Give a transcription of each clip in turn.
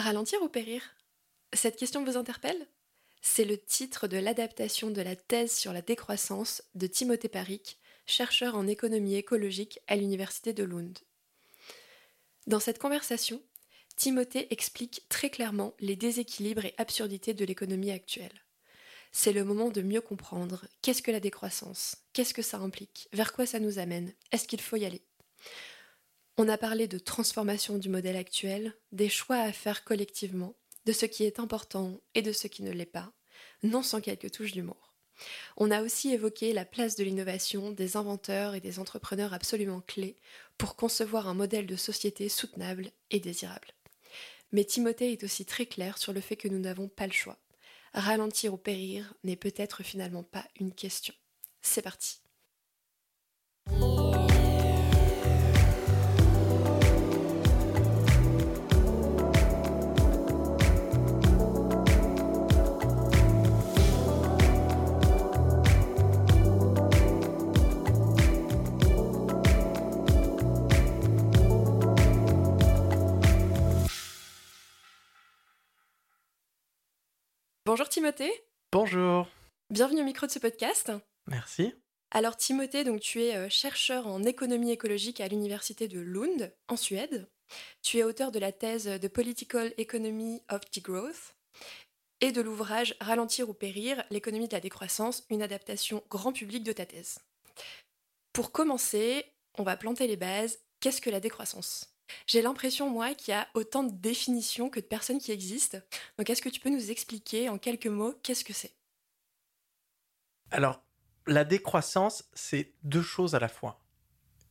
Ralentir ou périr? Cette question vous interpelle? C'est le titre de l'adaptation de la thèse sur la décroissance de Timothée Paric, chercheur en économie écologique à l'université de Lund. Dans cette conversation, Timothée explique très clairement les déséquilibres et absurdités de l'économie actuelle. C'est le moment de mieux comprendre qu'est-ce que la décroissance, qu'est-ce que ça implique, vers quoi ça nous amène, est-ce qu'il faut y aller? On a parlé de transformation du modèle actuel, des choix à faire collectivement, de ce qui est important et de ce qui ne l'est pas, non sans quelques touches d'humour. On a aussi évoqué la place de l'innovation, des inventeurs et des entrepreneurs absolument clés pour concevoir un modèle de société soutenable et désirable. Mais Timothée est aussi très clair sur le fait que nous n'avons pas le choix. Ralentir ou périr n'est peut-être finalement pas une question. C'est parti. Bonjour Timothée. Bonjour. Bienvenue au micro de ce podcast. Merci. Alors Timothée, donc tu es euh, chercheur en économie écologique à l'université de Lund en Suède. Tu es auteur de la thèse The Political Economy of Degrowth et de l'ouvrage Ralentir ou périr, l'économie de la décroissance, une adaptation grand public de ta thèse. Pour commencer, on va planter les bases. Qu'est-ce que la décroissance? J'ai l'impression, moi, qu'il y a autant de définitions que de personnes qui existent. Donc, est-ce que tu peux nous expliquer en quelques mots qu'est-ce que c'est? Alors, la décroissance, c'est deux choses à la fois.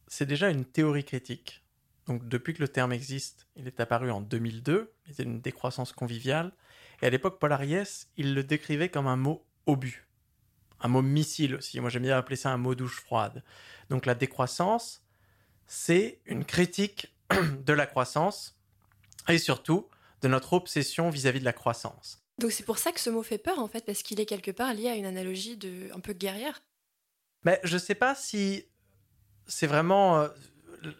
C'est déjà une théorie critique. Donc, depuis que le terme existe, il est apparu en 2002. C'est une décroissance conviviale. Et à l'époque, Paul Ariès, il le décrivait comme un mot obus. Un mot missile aussi. Moi, j'aime bien appeler ça un mot douche froide. Donc, la décroissance, c'est une critique de la croissance et surtout de notre obsession vis-à-vis de la croissance. Donc c'est pour ça que ce mot fait peur en fait, parce qu'il est quelque part lié à une analogie de un peu guerrière. Mais je sais pas si c'est vraiment euh,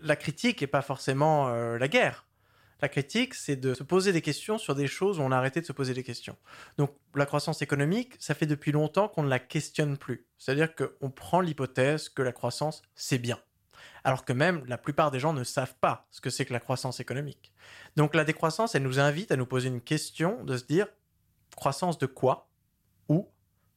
la critique et pas forcément euh, la guerre. La critique, c'est de se poser des questions sur des choses où on a arrêté de se poser des questions. Donc la croissance économique, ça fait depuis longtemps qu'on ne la questionne plus. C'est-à-dire qu'on prend l'hypothèse que la croissance, c'est bien alors que même la plupart des gens ne savent pas ce que c'est que la croissance économique. Donc la décroissance, elle nous invite à nous poser une question, de se dire, croissance de quoi Où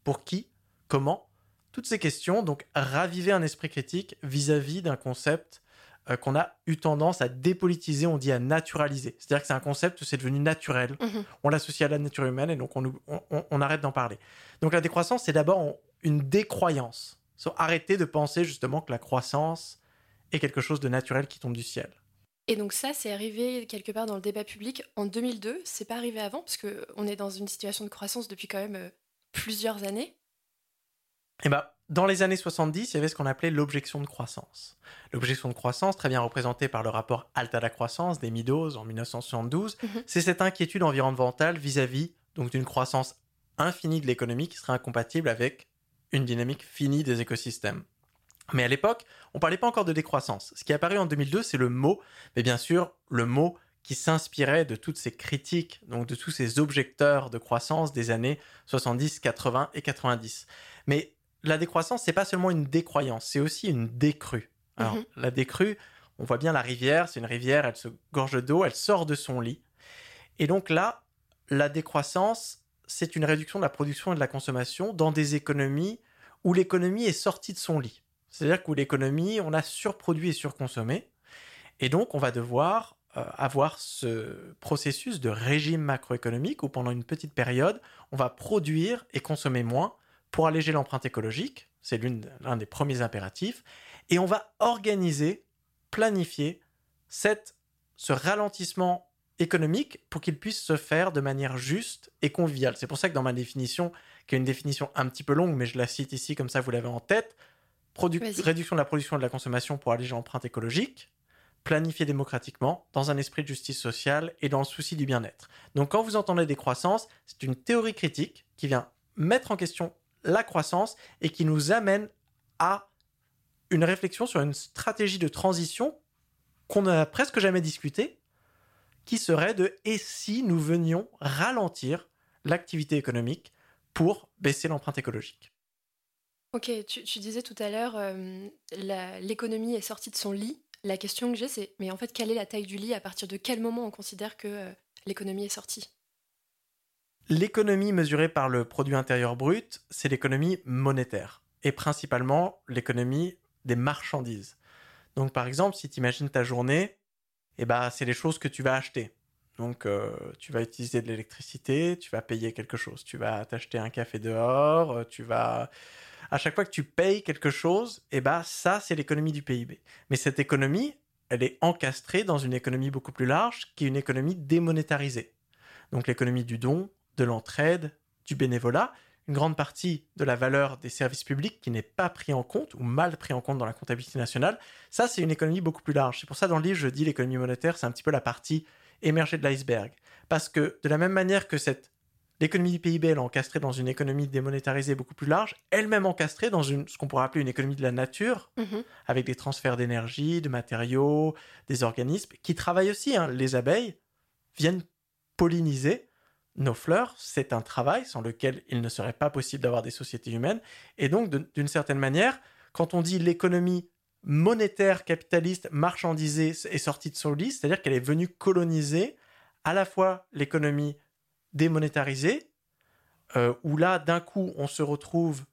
Pour qui Comment? Toutes ces questions, donc raviver un esprit critique vis-à-vis d'un concept euh, qu'on a eu tendance à dépolitiser, on dit à naturaliser. C'est-à-dire que c'est un concept, c'est devenu naturel. Mhm. On l'associe à la nature humaine et donc on, arrête d'en parler. Donc la décroissance, c'est d'abord une décroyance. arrêter de penser justement que la croissance, et quelque chose de naturel qui tombe du ciel. Et donc ça, c'est arrivé quelque part dans le débat public en 2002. C'est pas arrivé avant parce que on est dans une situation de croissance depuis quand même euh, plusieurs années. Eh ben, dans les années 70, il y avait ce qu'on appelait l'objection de croissance. L'objection de croissance, très bien représentée par le rapport Alta la croissance des Meadows en 1972, mhm. c'est cette inquiétude environnementale vis-à-vis donc d'une croissance infinie de l'économie qui serait incompatible avec une dynamique finie des écosystèmes. Mais à l'époque, on parlait pas encore de décroissance. Ce qui est apparu en 2002, c'est le mot, mais bien sûr, le mot qui s'inspirait de toutes ces critiques, donc de tous ces objecteurs de croissance des années 70, 80 et 90. Mais la décroissance, c'est pas seulement une décroyance, c'est aussi une décrue. Alors, mhm. la décrue, on voit bien la rivière, c'est une rivière, elle se gorge d'eau, elle sort de son lit. Et donc là, la décroissance, c'est une réduction de la production et de la consommation dans des économies où l'économie est sortie de son lit. C'est-à-dire que l'économie, on a surproduit et surconsommé. Et donc, on va devoir euh, avoir ce processus de régime macroéconomique où pendant une petite période, on va produire et consommer moins pour alléger l'empreinte écologique. C'est l'un des premiers impératifs. Et on va organiser, planifier cette, ce ralentissement économique pour qu'il puisse se faire de manière juste et conviviale. C'est pour ça que dans ma définition, qui est une définition un petit peu longue, mais je la cite ici comme ça vous l'avez en tête, réduction de la production et de la consommation pour alléger l'empreinte écologique, planifier démocratiquement, dans un esprit de justice sociale et dans le souci du bien-être. Donc quand vous entendez des croissances, c'est une théorie critique qui vient mettre en question la croissance et qui nous amène à une réflexion sur une stratégie de transition qu'on n'a presque jamais discutée, qui serait de et si nous venions ralentir l'activité économique pour baisser l'empreinte écologique? Ok, tu, disais tout à l'heure, euh, l'économie est sortie de son lit. La question que j'ai, c'est, mais en fait, quelle est la taille du lit? À partir de quel moment on considère que euh, l'économie est sortie? L'économie mesurée par le produit intérieur brut, c'est l'économie monétaire, et principalement l'économie des marchandises. Donc par exemple, si tu imagines ta journée, eh ben, c'est les choses que tu vas acheter. Donc, euh, tu vas utiliser de l'électricité, tu vas payer quelque chose, tu vas t'acheter un café dehors, tu vas... À chaque fois que tu payes quelque chose, eh ben, ça, c'est l'économie du PIB. Mais cette économie, elle est encastrée dans une économie beaucoup plus large, qui est une économie démonétarisée. Donc, l'économie du don, de l'entraide, du bénévolat, une grande partie de la valeur des services publics qui n'est pas pris en compte ou mal pris en compte dans la comptabilité nationale. Ça, c'est une économie beaucoup plus large. C'est pour ça, dans le livre, je dis l'économie monétaire, c'est un petit peu la partie émergée de l'iceberg. Parce que de la même manière que cette l'économie du PIB est encastrée dans une économie démonétarisée beaucoup plus large, elle-même encastrée dans une, ce qu'on pourrait appeler une économie de la nature, mhm. avec des transferts d'énergie, de matériaux, des organismes, qui travaillent aussi. Hein. Les abeilles viennent polliniser nos fleurs, c'est un travail sans lequel il ne serait pas possible d'avoir des sociétés humaines. Et donc, d'une certaine manière, quand on dit l'économie monétaire capitaliste marchandisée est sortie de son lit, c'est-à-dire qu'elle est venue coloniser à la fois l'économie démonétarisée, euh, où là, d'un coup, on se retrouve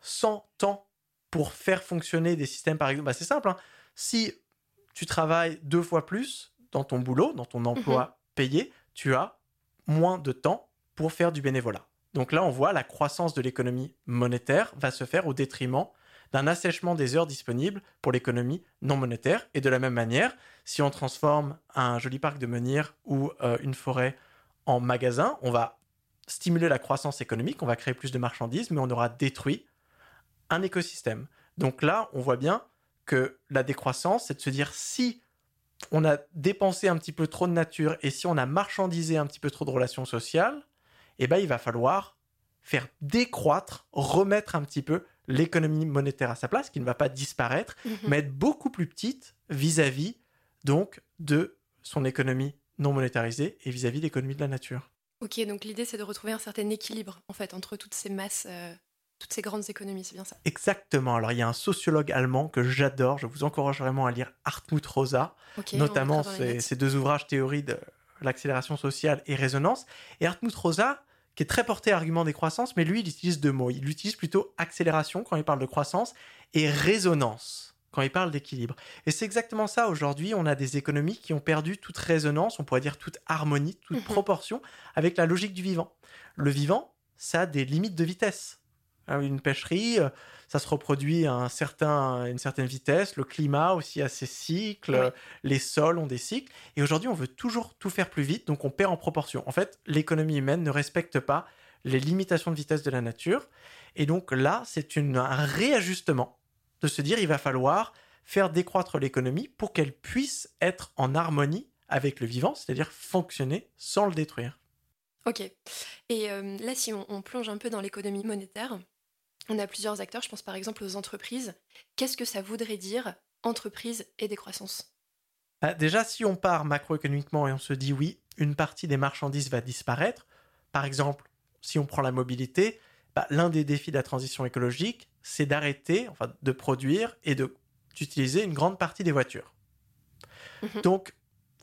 sans temps pour faire fonctionner des systèmes, par exemple. Bah, c'est simple, hein. si tu travailles deux fois plus dans ton boulot, dans ton emploi mhm. payé, tu as moins de temps pour faire du bénévolat. Donc là, on voit la croissance de l'économie monétaire va se faire au détriment d'un assèchement des heures disponibles pour l'économie non monétaire. Et de la même manière, si on transforme un joli parc de menhirs ou euh, une forêt en magasin, on va stimuler la croissance économique, on va créer plus de marchandises, mais on aura détruit un écosystème. Donc là, on voit bien que la décroissance, c'est de se dire si on a dépensé un petit peu trop de nature et si on a marchandisé un petit peu trop de relations sociales, eh ben, il va falloir faire décroître, remettre un petit peu l'économie monétaire à sa place, qui ne va pas disparaître, mhm. mais être beaucoup plus petite vis-à-vis donc de son économie non monétarisée et vis-à-vis de l'économie de la nature. Ok, donc l'idée c'est de retrouver un certain équilibre en fait entre toutes ces masses euh, toutes ces grandes économies, c'est bien ça? Exactement. Alors, il y a un sociologue allemand que j'adore, je vous encourage vraiment à lire Hartmut Rosa, notamment ses, deux ouvrages Théorie de l'accélération sociale et Résonance. Et Hartmut Rosa, qui est très porté à argument des croissances, mais lui, il utilise deux mots. Il utilise plutôt accélération quand il parle de croissance et résonance quand il parle d'équilibre. Et c'est exactement ça. Aujourd'hui, on a des économies qui ont perdu toute résonance, on pourrait dire toute harmonie, toute mhm. proportion avec la logique du vivant. Le vivant, ça a des limites de vitesse. Hein, une pêcherie, euh, ça se reproduit à un certain, une certaine vitesse, le climat aussi a ses cycles, les sols ont des cycles, et aujourd'hui on veut toujours tout faire plus vite, donc on perd en proportion. En fait, l'économie humaine ne respecte pas les limitations de vitesse de la nature, et donc là, c'est un réajustement de se dire il va falloir faire décroître l'économie pour qu'elle puisse être en harmonie avec le vivant, c'est-à-dire fonctionner sans le détruire. Ok. Et euh, là, si on, plonge un peu dans l'économie monétaire, on a plusieurs acteurs, je pense par exemple aux entreprises. Qu'est-ce que ça voudrait dire entreprise et décroissance? Bah, Déjà, si on part macroéconomiquement et on se dit oui, une partie des marchandises va disparaître, par exemple, si on prend la mobilité, bah, l'un des défis de la transition écologique, c'est d'arrêter, enfin, de produire et d'utiliser une grande partie des voitures. Mhm. Donc,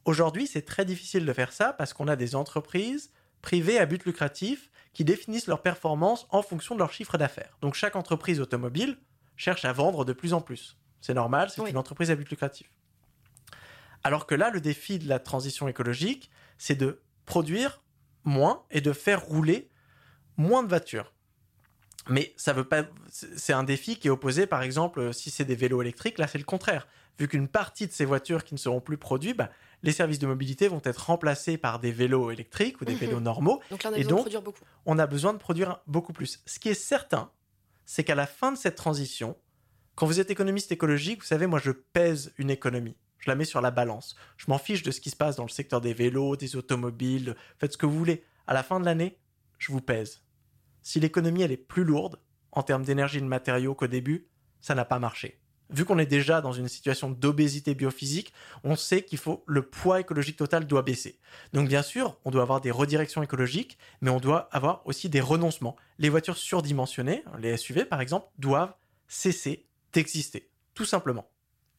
aujourd'hui, c'est très difficile de faire ça parce qu'on a des entreprises privées à but lucratif qui définissent leur performance en fonction de leur chiffre d'affaires. Donc chaque entreprise automobile cherche à vendre de plus en plus. C'est normal, c'est une entreprise à but lucratif. Alors que là, le défi de la transition écologique, c'est de produire moins et de faire rouler moins de voitures. Mais ça veut pas. C'est un défi qui est opposé, par exemple, si c'est des vélos électriques, là c'est le contraire. Vu qu'une partie de ces voitures qui ne seront plus produites, bah, les services de mobilité vont être remplacés par des vélos électriques ou des mhm. vélos normaux. Donc là, on a besoin de produire beaucoup. On a besoin de produire beaucoup plus. Ce qui est certain, c'est qu'à la fin de cette transition, quand vous êtes économiste écologique, vous savez, moi, je pèse une économie. Je la mets sur la balance. Je m'en fiche de ce qui se passe dans le secteur des vélos, des automobiles. Faites ce que vous voulez. À la fin de l'année, je vous pèse. Si l'économie, elle est plus lourde en termes d'énergie et de matériaux qu'au début, ça n'a pas marché. vu qu'on est déjà dans une situation d'obésité biophysique, on sait qu'il faut le poids écologique total doit baisser. Donc bien sûr, on doit avoir des redirections écologiques, mais on doit avoir aussi des renoncements. Les voitures surdimensionnées, les SUV par exemple, doivent cesser d'exister, tout simplement.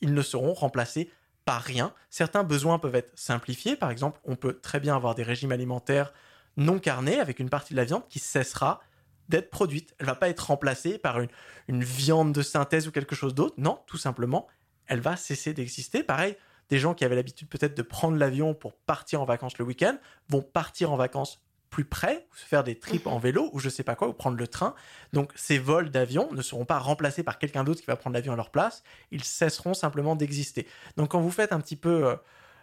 Ils ne seront remplacés par rien. Certains besoins peuvent être simplifiés, par exemple, on peut très bien avoir des régimes alimentaires non carnés avec une partie de la viande qui cessera d'être produite. Elle va pas être remplacée par une, viande de synthèse ou quelque chose d'autre. Non, tout simplement, elle va cesser d'exister. Pareil, des gens qui avaient l'habitude peut-être de prendre l'avion pour partir en vacances le week-end vont partir en vacances plus près, ou se faire des trips en vélo, ou je sais pas quoi, ou prendre le train. Donc ces vols d'avion ne seront pas remplacés par quelqu'un d'autre qui va prendre l'avion à leur place, ils cesseront simplement d'exister. Donc quand vous faites un petit peu euh,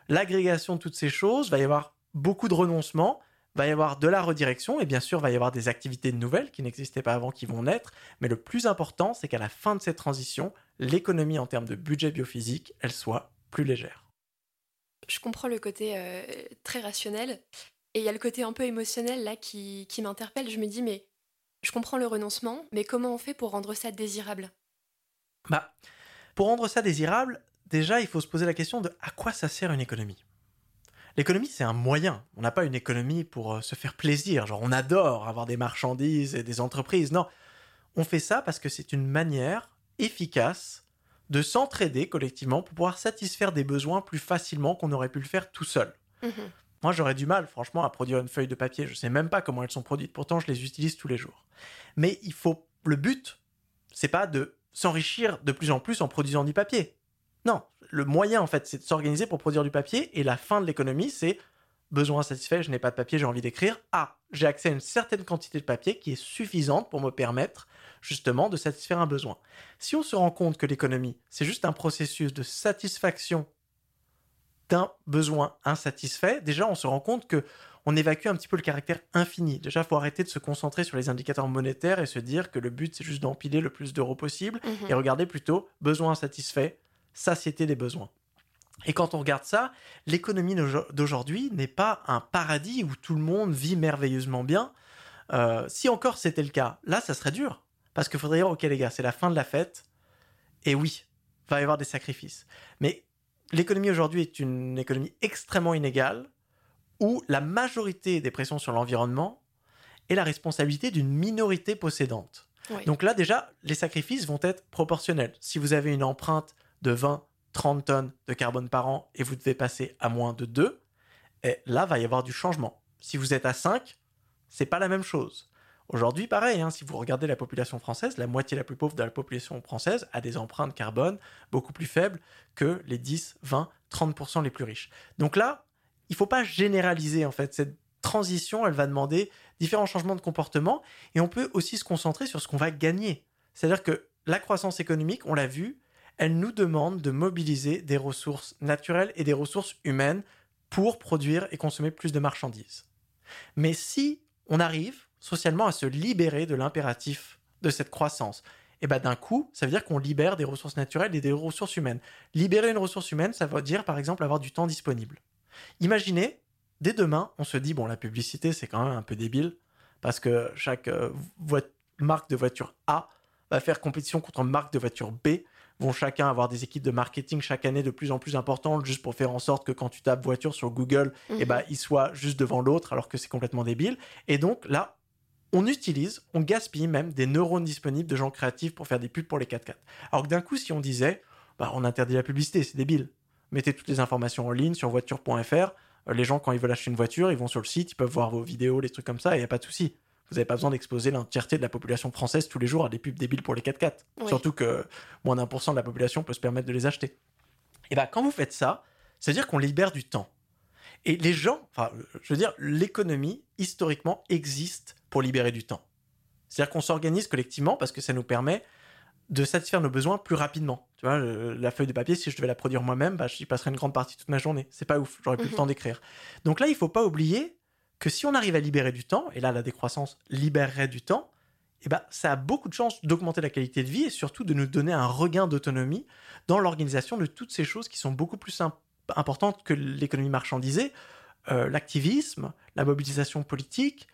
l'agrégation de toutes ces choses, il va y avoir beaucoup de renoncements, va y avoir de la redirection et bien sûr va y avoir des activités nouvelles qui n'existaient pas avant qui vont naître. Mais le plus important, c'est qu'à la fin de cette transition, l'économie en termes de budget biophysique, elle soit plus légère. Je comprends le côté euh, très rationnel et il y a le côté un peu émotionnel là qui, qui m'interpelle. Je me dis mais je comprends le renoncement, mais comment on fait pour rendre ça désirable? Bah, pour rendre ça désirable, déjà il faut se poser la question de à quoi ça sert une économie? L'économie, c'est un moyen. On n'a pas une économie pour euh, se faire plaisir. Genre, on adore avoir des marchandises et des entreprises. Non. On fait ça parce que c'est une manière efficace de s'entraider collectivement pour pouvoir satisfaire des besoins plus facilement qu'on aurait pu le faire tout seul. Mhm. Moi, j'aurais du mal, franchement, à produire une feuille de papier. Je sais même pas comment elles sont produites. Pourtant, je les utilise tous les jours. Mais il faut, le but, c'est pas de s'enrichir de plus en plus en produisant du papier. Non, le moyen en fait, c'est de s'organiser pour produire du papier et la fin de l'économie, c'est besoin satisfait, je n'ai pas de papier, j'ai envie d'écrire. Ah, j'ai accès à une certaine quantité de papier qui est suffisante pour me permettre justement de satisfaire un besoin. Si on se rend compte que l'économie, c'est juste un processus de satisfaction d'un besoin insatisfait, déjà on se rend compte que on évacue un petit peu le caractère infini. Déjà, il faut arrêter de se concentrer sur les indicateurs monétaires et se dire que le but c'est juste d'empiler le plus d'euros possible Mhm. et regarder plutôt besoin insatisfait, satiété des besoins. Et quand on regarde ça, l'économie d'aujourd'hui n'est pas un paradis où tout le monde vit merveilleusement bien. Euh, si encore c'était le cas, là, ça serait dur. Parce qu'il faudrait dire, ok les gars, c'est la fin de la fête. Et oui, va y avoir des sacrifices. Mais l'économie aujourd'hui est une économie extrêmement inégale, où la majorité des pressions sur l'environnement est la responsabilité d'une minorité possédante. Oui. Donc là, déjà, les sacrifices vont être proportionnels. Si vous avez une empreinte de 20, 30 tonnes de carbone par an et vous devez passer à moins de 2, et là, va y avoir du changement. Si vous êtes à 5, c'est pas la même chose. Aujourd'hui, pareil, hein, si vous regardez la population française, la moitié la plus pauvre de la population française a des empreintes carbone beaucoup plus faibles que les 10, 20, 30% les plus riches. Donc là, il faut pas généraliser en fait cette transition, elle va demander différents changements de comportement et on peut aussi se concentrer sur ce qu'on va gagner. C'est-à-dire que la croissance économique, on l'a vu, elle nous demande de mobiliser des ressources naturelles et des ressources humaines pour produire et consommer plus de marchandises. Mais si on arrive socialement à se libérer de l'impératif de cette croissance, et ben d'un coup, ça veut dire qu'on libère des ressources naturelles et des ressources humaines. Libérer une ressource humaine, ça veut dire par exemple avoir du temps disponible. Imaginez, dès demain, on se dit bon, la publicité c'est quand même un peu débile parce que chaque euh, marque de voiture A va faire compétition contre marque de voiture B vont chacun avoir des équipes de marketing chaque année de plus en plus importantes juste pour faire en sorte que quand tu tapes voiture sur Google, Mhm. eh ben, il soit juste devant l'autre alors que c'est complètement débile. Et donc là, on utilise, on gaspille même des neurones disponibles de gens créatifs pour faire des pubs pour les 4x4. Alors que d'un coup, si on disait, bah, on interdit la publicité, c'est débile. Mettez toutes les informations en ligne sur voiture.fr. Les gens, quand ils veulent acheter une voiture, ils vont sur le site, ils peuvent voir vos vidéos, les trucs comme ça, et il n'y a pas de souci. Vous n'avez pas besoin d'exposer l'entièreté de la population française tous les jours à des pubs débiles pour les 4x4. Oui. Surtout que moins d'un pour cent de la population peut se permettre de les acheter. Et bien, quand vous faites ça, c'est-à-dire qu'on libère du temps. Et les gens, enfin, je veux dire, l'économie, historiquement, existe pour libérer du temps. C'est-à-dire qu'on s'organise collectivement parce que ça nous permet de satisfaire nos besoins plus rapidement. Tu vois, la feuille de papier, si je devais la produire moi-même, bah, j'y passerais une grande partie toute ma journée. C'est pas ouf, j'aurais plus Mhm. le temps d'écrire. Donc là, il faut pas oublier que si on arrive à libérer du temps, et là, la décroissance libérerait du temps, eh ben, ça a beaucoup de chances d'augmenter la qualité de vie et surtout de nous donner un regain d'autonomie dans l'organisation de toutes ces choses qui sont beaucoup plus imp- importantes que l'économie marchandisée, euh, l'activisme, la mobilisation politique,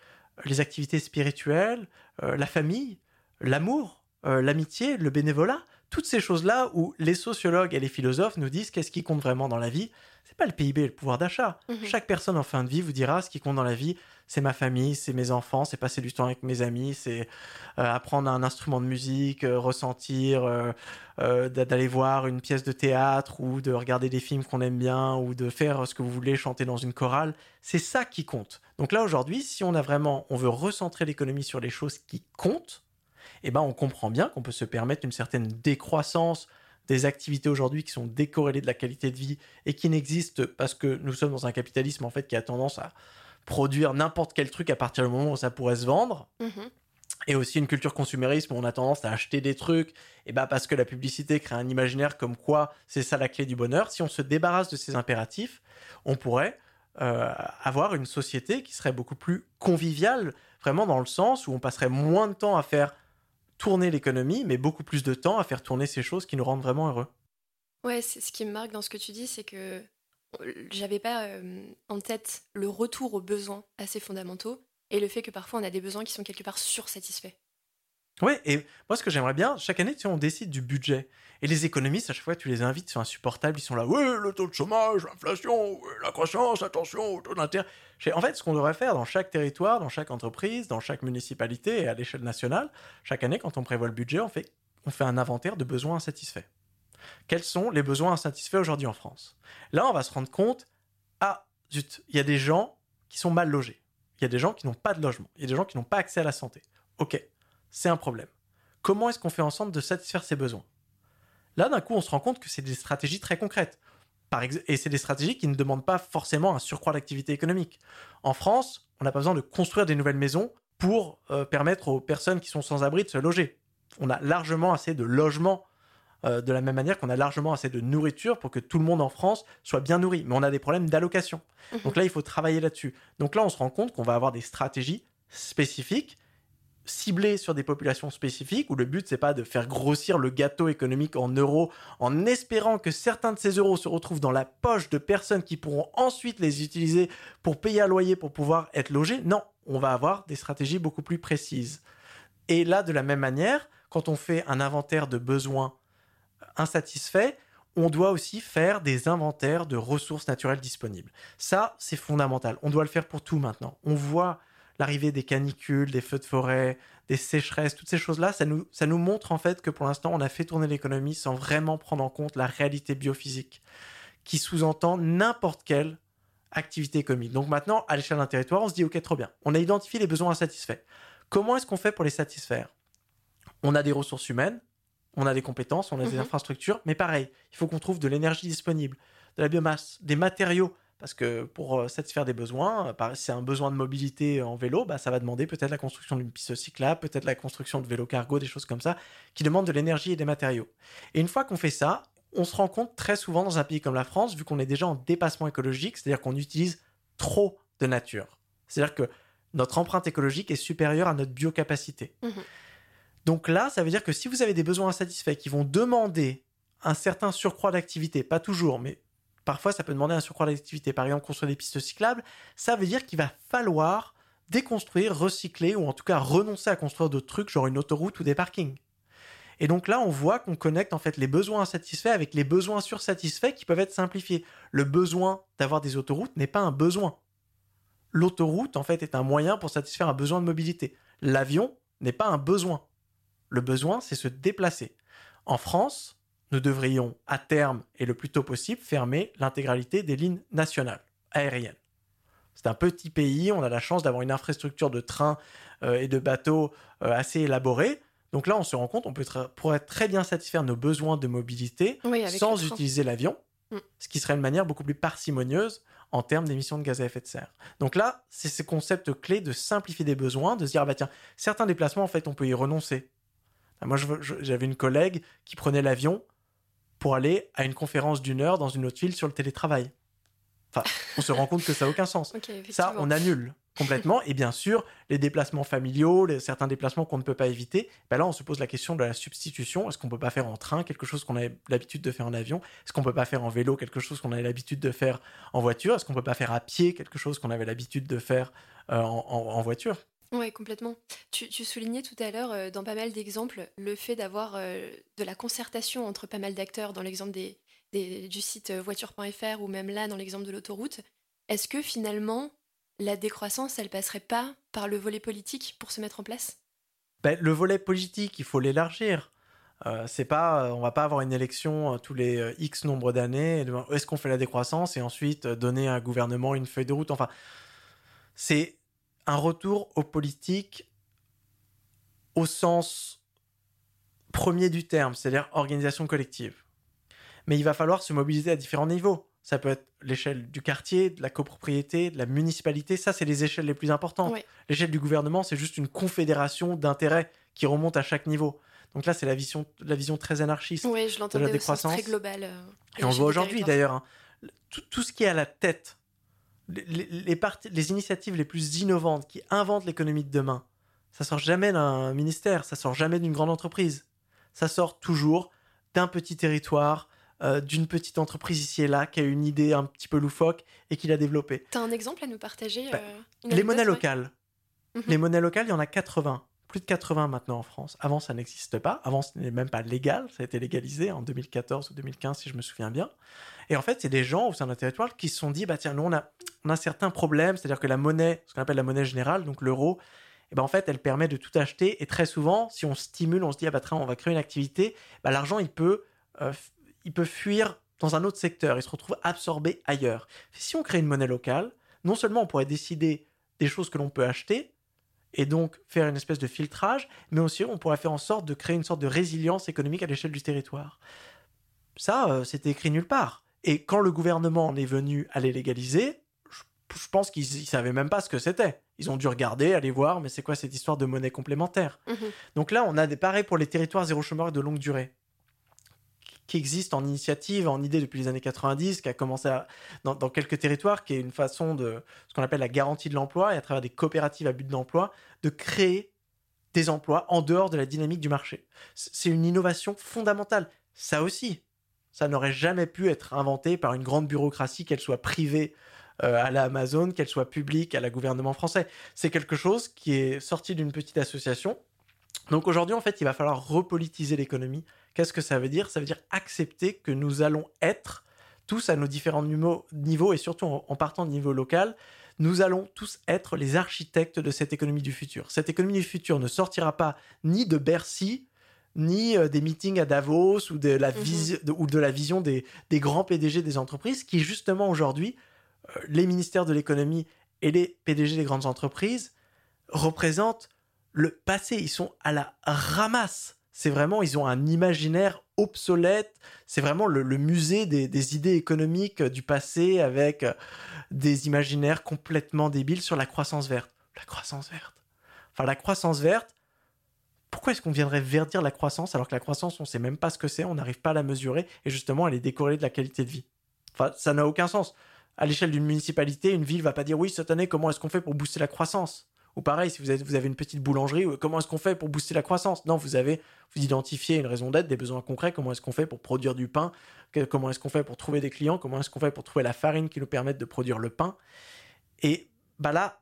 les activités spirituelles, euh, la famille, l'amour, euh, l'amitié, le bénévolat. Toutes ces choses-là où les sociologues et les philosophes nous disent qu'est-ce qui compte vraiment dans la vie, c'est pas le PIB et le pouvoir d'achat. Mhm. Chaque personne en fin de vie vous dira ce qui compte dans la vie, c'est ma famille, c'est mes enfants, c'est passer du temps avec mes amis, c'est euh, apprendre un instrument de musique, euh, ressentir, euh, d'aller voir une pièce de théâtre ou de regarder des films qu'on aime bien ou de faire ce que vous voulez, chanter dans une chorale. C'est ça qui compte. Donc là aujourd'hui, si on a vraiment, on veut recentrer l'économie sur les choses qui comptent, eh ben on comprend bien qu'on peut se permettre une certaine décroissance des activités aujourd'hui qui sont décorrélées de la qualité de vie et qui n'existent parce que nous sommes dans un capitalisme en fait qui a tendance à produire n'importe quel truc à partir du moment où ça pourrait se vendre. Mhm. Et aussi une culture consumérisme où on a tendance à acheter des trucs, et bah parce que la publicité crée un imaginaire comme quoi c'est ça la clé du bonheur. Si on se débarrasse de ces impératifs, on pourrait euh, avoir une société qui serait beaucoup plus conviviale, vraiment dans le sens où on passerait moins de temps à faire tourner l'économie, mais beaucoup plus de temps à faire tourner ces choses qui nous rendent vraiment heureux. Ouais, ce qui me marque dans ce que tu dis, c'est que j'avais pas euh, en tête le retour aux besoins assez fondamentaux et le fait que parfois on a des besoins qui sont quelque part sursatisfaits. Ouais, et moi ce que j'aimerais bien, chaque année, tu on décide du budget. Et les économistes, à chaque fois, tu les invites, sont insupportables, ils sont là, ouais, le taux de chômage, l'inflation, la croissance, attention, le taux d'intérêt. En fait, ce qu'on devrait faire dans chaque territoire, dans chaque entreprise, dans chaque municipalité et à l'échelle nationale, chaque année, quand on prévoit le budget, on fait, on fait un inventaire de besoins insatisfaits. Quels sont les besoins insatisfaits aujourd'hui en France? Là, on va se rendre compte, ah, zut, il y a des gens qui sont mal logés. Il y a des gens qui n'ont pas de logement. Il y a des gens qui n'ont pas accès à la santé. Ok, c'est un problème. Comment est-ce qu'on fait ensemble de satisfaire ces besoins? Là, d'un coup, on se rend compte que c'est des stratégies très concrètes. Par et c'est des stratégies qui ne demandent pas forcément un surcroît d'activité économique. En France, on n'a pas besoin de construire des nouvelles maisons pour euh, permettre aux personnes qui sont sans abri de se loger. On a largement assez de logements euh, de la même manière qu'on a largement assez de nourriture pour que tout le monde en France soit bien nourri. Mais on a des problèmes d'allocation. Mhm. Donc là, il faut travailler là-dessus. Donc là, on se rend compte qu'on va avoir des stratégies spécifiques ciblées sur des populations spécifiques où le but c'est pas de faire grossir le gâteau économique en euros en espérant que certains de ces euros se retrouvent dans la poche de personnes qui pourront ensuite les utiliser pour payer un loyer pour pouvoir être logés. Non, on va avoir des stratégies beaucoup plus précises. Et là, de la même manière, quand on fait un inventaire de besoins insatisfait, on doit aussi faire des inventaires de ressources naturelles disponibles. Ça, c'est fondamental. On doit le faire pour tout maintenant. On voit l'arrivée des canicules, des feux de forêt, des sécheresses, toutes ces choses-là, ça nous, ça nous montre en fait que pour l'instant, on a fait tourner l'économie sans vraiment prendre en compte la réalité biophysique, qui sous-entend n'importe quelle activité économique. Donc maintenant, à l'échelle d'un territoire, on se dit, ok, trop bien, on a identifié les besoins insatisfaits. Comment est-ce qu'on fait pour les satisfaire? On a des ressources humaines, on a des compétences, on a des mhm. infrastructures, mais pareil, il faut qu'on trouve de l'énergie disponible, de la biomasse, des matériaux. Parce que pour euh, satisfaire des besoins, euh, si c'est un besoin de mobilité en vélo, bah, ça va demander peut-être la construction d'une piste cyclable, peut-être la construction de vélos cargo, des choses comme ça, qui demandent de l'énergie et des matériaux. Et une fois qu'on fait ça, on se rend compte très souvent dans un pays comme la France, vu qu'on est déjà en dépassement écologique, c'est-à-dire qu'on utilise trop de nature. C'est-à-dire que notre empreinte écologique est supérieure à notre biocapacité. Mhm. Donc là, ça veut dire que si vous avez des besoins insatisfaits qui vont demander un certain surcroît d'activité, pas toujours, mais parfois ça peut demander un surcroît d'activité, par exemple construire des pistes cyclables, ça veut dire qu'il va falloir déconstruire, recycler ou en tout cas renoncer à construire d'autres trucs, genre une autoroute ou des parkings. Et donc là, on voit qu'on connecte en fait les besoins insatisfaits avec les besoins sursatisfaits qui peuvent être simplifiés. Le besoin d'avoir des autoroutes n'est pas un besoin. L'autoroute, en fait, est un moyen pour satisfaire un besoin de mobilité. L'avion n'est pas un besoin. Le besoin, c'est se déplacer. En France, nous devrions, à terme et le plus tôt possible, fermer l'intégralité des lignes nationales aériennes. C'est un petit pays, on a la chance d'avoir une infrastructure de trains euh, et de bateaux euh, assez élaborée. Donc là, on se rend compte, on peut pourrait très bien satisfaire nos besoins de mobilité sans utiliser l'avion, mm. ce qui serait une manière beaucoup plus parcimonieuse en termes d'émissions de gaz à effet de serre. Donc là, c'est ce concept clé de simplifier des besoins, de se dire, ah bah tiens, certains déplacements, en fait, on peut y renoncer. Moi, j'avais une collègue qui prenait l'avion pour aller à une conférence d'une heure dans une autre ville sur le télétravail. Enfin, on se rend compte que ça n'a aucun sens. ça, on annule complètement. Et bien sûr, les déplacements familiaux, les, certains déplacements qu'on ne peut pas éviter, ben là, on se pose la question de la substitution. Est-ce qu'on peut pas faire en train quelque chose qu'on a l'habitude de faire en avion? Est-ce qu'on peut pas faire en vélo quelque chose qu'on avait l'habitude de faire en voiture? Est-ce qu'on peut pas faire à pied quelque chose qu'on avait l'habitude de faire euh, en, voiture? Oui, complètement. Tu, soulignais tout à l'heure, euh, dans pas mal d'exemples, le fait d'avoir euh, de la concertation entre pas mal d'acteurs, dans l'exemple des, du site euh, voiture.fr ou même là, dans l'exemple de l'autoroute. Est-ce que finalement, la décroissance, elle passerait pas par le volet politique pour se mettre en place? Ben, Le volet politique, il faut l'élargir. Euh, c'est pas, on va pas avoir une élection tous les X nombre d'années. Est-ce qu'on fait la décroissance et ensuite donner à un gouvernement une feuille de route? Enfin, c'est un retour aux politiques au sens premier du terme, c'est-à-dire organisation collective. Mais il va falloir se mobiliser à différents niveaux. Ça peut être l'échelle du quartier, de la copropriété, de la municipalité. Ça, c'est les échelles les plus importantes. L'échelle du gouvernement, c'est juste une confédération d'intérêts qui remonte à chaque niveau. Donc là, c'est la vision, la vision très anarchiste oui, je de la décroissance. très global. Euh, Et on le voit aujourd'hui d'ailleurs. Hein. tout, ce qui est à la tête les, les initiatives les plus innovantes qui inventent l'économie de demain, ça sort jamais d'un ministère, ça sort jamais d'une grande entreprise. Ça sort toujours d'un petit territoire, euh, d'une petite entreprise ici et là qui a une idée un petit peu loufoque et qui l'a développée. T'as un exemple à nous partager bah, euh, Les monnaies locales. Mhm. Les monnaies locales, il y en a 80 plus de 80 maintenant en France. Avant, ça n'existe pas. Avant, ce n'est même pas légal. Ça a été légalisé en 2014 ou 2015, si je me souviens bien. Et en fait, c'est des gens au sein d'un territoire qui se sont dit, bah tiens, nous, on a, on a certains problèmes. C'est-à-dire que la monnaie, ce qu'on appelle la monnaie générale, donc l'euro, eh ben, en fait, elle permet de tout acheter. Et très souvent, si on stimule, on se dit, ah bah tiens, on va créer une activité, bah, l'argent, il peut, euh, il peut fuir dans un autre secteur. Il se retrouve absorbé ailleurs. Si on crée une monnaie locale, non seulement on pourrait décider des choses que l'on peut acheter, et donc faire une espèce de filtrage, mais aussi on pourrait faire en sorte de créer une sorte de résilience économique à l'échelle du territoire. Ça, euh, c'était écrit nulle part. Et quand le gouvernement en est venu à les légaliser, je, pense qu'ils ne savaient même pas ce que c'était. Ils ont dû regarder, aller voir, mais c'est quoi cette histoire de monnaie complémentaire? Mhm. Donc là, on a des pareils pour les territoires zéro chômeur de longue durée qui existe en initiative, en idée depuis les années 90, qui a commencé dans, quelques territoires, qui est une façon de ce qu'on appelle la garantie de l'emploi, et à travers des coopératives à but d'emploi, de créer des emplois en dehors de la dynamique du marché. C'est une innovation fondamentale. Ça aussi, ça n'aurait jamais pu être inventé par une grande bureaucratie, qu'elle soit privée euh, à la Amazon, qu'elle soit publique à la gouvernement français. C'est quelque chose qui est sorti d'une petite association. Donc aujourd'hui, en fait, il va falloir repolitiser l'économie Qu'est-ce que ça veut dire? Ça veut dire accepter que nous allons être tous à nos différents niveaux et surtout en partant du niveau local, nous allons tous être les architectes de cette économie du futur. Cette économie du futur ne sortira pas ni de Bercy, ni euh, des meetings à Davos ou de la, mhm. ou de la vision des, grands PDG des entreprises qui, justement, aujourd'hui, euh, les ministères de l'économie et les PDG des grandes entreprises représentent le passé. Ils sont à la ramasse c'est vraiment, ils ont un imaginaire obsolète. C'est vraiment le, musée des, idées économiques du passé avec euh, des imaginaires complètement débiles sur la croissance verte. La croissance verte. Enfin, la croissance verte, pourquoi est-ce qu'on viendrait verdir la croissance alors que la croissance, on ne sait même pas ce que c'est, on n'arrive pas à la mesurer et justement, elle est décorrélée de la qualité de vie? Enfin, ça n'a aucun sens. À l'échelle d'une municipalité, une ville va pas dire oui, cette année, comment est-ce qu'on fait pour booster la croissance? Ou pareil, si vous avez, vous avez une petite boulangerie, comment est-ce qu'on fait pour booster la croissance? Non, vous avez, vous identifiez une raison d'être, des besoins concrets, comment est-ce qu'on fait pour produire du pain, comment est-ce qu'on fait pour trouver des clients, comment est-ce qu'on fait pour trouver la farine qui nous permette de produire le pain? Et bah là,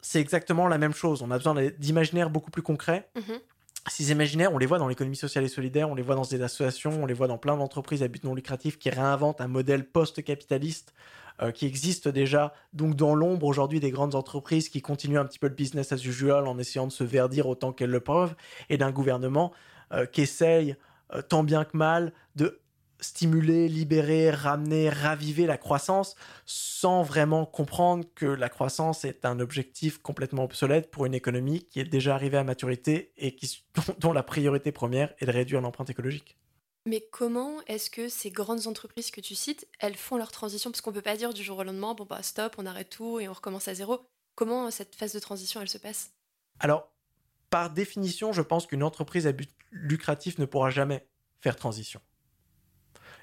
c'est exactement la même chose. On a besoin d'imaginaires beaucoup plus concrets. Mm-hmm. Ces imaginaires, on les voit dans l'économie sociale et solidaire, on les voit dans des associations, on les voit dans plein d'entreprises à but non lucratif qui réinventent un modèle post-capitaliste euh, qui existe déjà donc dans l'ombre aujourd'hui des grandes entreprises qui continuent un petit peu le business as usual en essayant de se verdir autant qu'elles le peuvent, et d'un gouvernement euh, qui essaye euh, tant bien que mal de stimuler, libérer, ramener, raviver la croissance sans vraiment comprendre que la croissance est un objectif complètement obsolète pour une économie qui est déjà arrivée à maturité et qui, dont la priorité première est de réduire l'empreinte écologique. Mais comment est-ce que ces grandes entreprises que tu cites, elles font leur transition? Parce qu'on ne peut pas dire du jour au lendemain, bon bah stop, on arrête tout et on recommence à zéro. Comment cette phase de transition, elle se passe? Alors, par définition, je pense qu'une entreprise à but lucratif ne pourra jamais faire transition.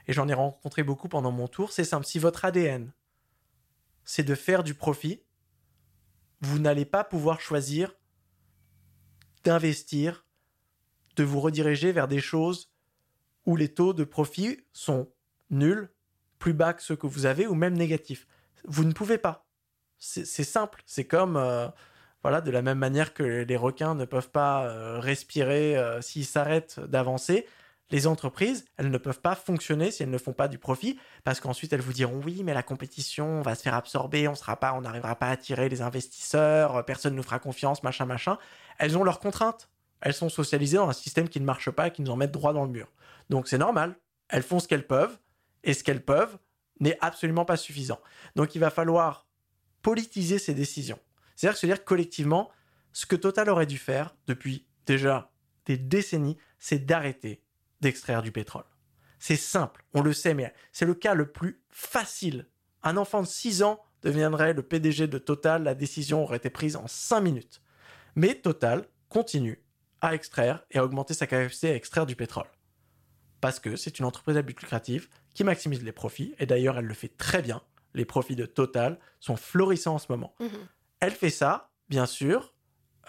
Et j'en ai rencontré beaucoup pendant mon tour. C'est simple, si votre ADN, c'est de faire du profit, vous n'allez pas pouvoir choisir d'investir, de vous rediriger vers des choses où les taux de profit sont nuls, plus bas que ceux que vous avez ou même négatifs. Vous ne pouvez pas. C'est simple. C'est comme, euh, Voilà, de la même manière que les requins ne peuvent pas euh, respirer euh, s'ils s'arrêtent d'avancer, les entreprises, elles ne peuvent pas fonctionner si elles ne font pas du profit, parce qu'ensuite elles vous diront oui, mais la compétition va se faire absorber, on sera pas, on n'arrivera pas à attirer les investisseurs, personne ne nous fera confiance, machin, machin. Elles ont leurs contraintes. Elles sont socialisées dans un système qui ne marche pas et qui nous en met droit dans le mur. Donc c'est normal. Elles font ce qu'elles peuvent, et ce qu'elles peuvent n'est absolument pas suffisant. Donc il va falloir politiser ces décisions. C'est-à-dire se dire collectivement, ce que Total aurait dû faire depuis déjà des décennies, c'est d'arrêter d'extraire du pétrole. C'est simple, on le sait, mais c'est le cas le plus facile. Un enfant de 6 ans deviendrait le PDG de Total, la décision aurait été prise en 5 minutes. Mais Total continue à extraire et à augmenter sa capacité à extraire du pétrole. Parce que c'est une entreprise à but lucratif qui maximise les profits, et d'ailleurs elle le fait très bien. Les profits de Total sont florissants en ce moment. Mhm. Elle fait ça, bien sûr,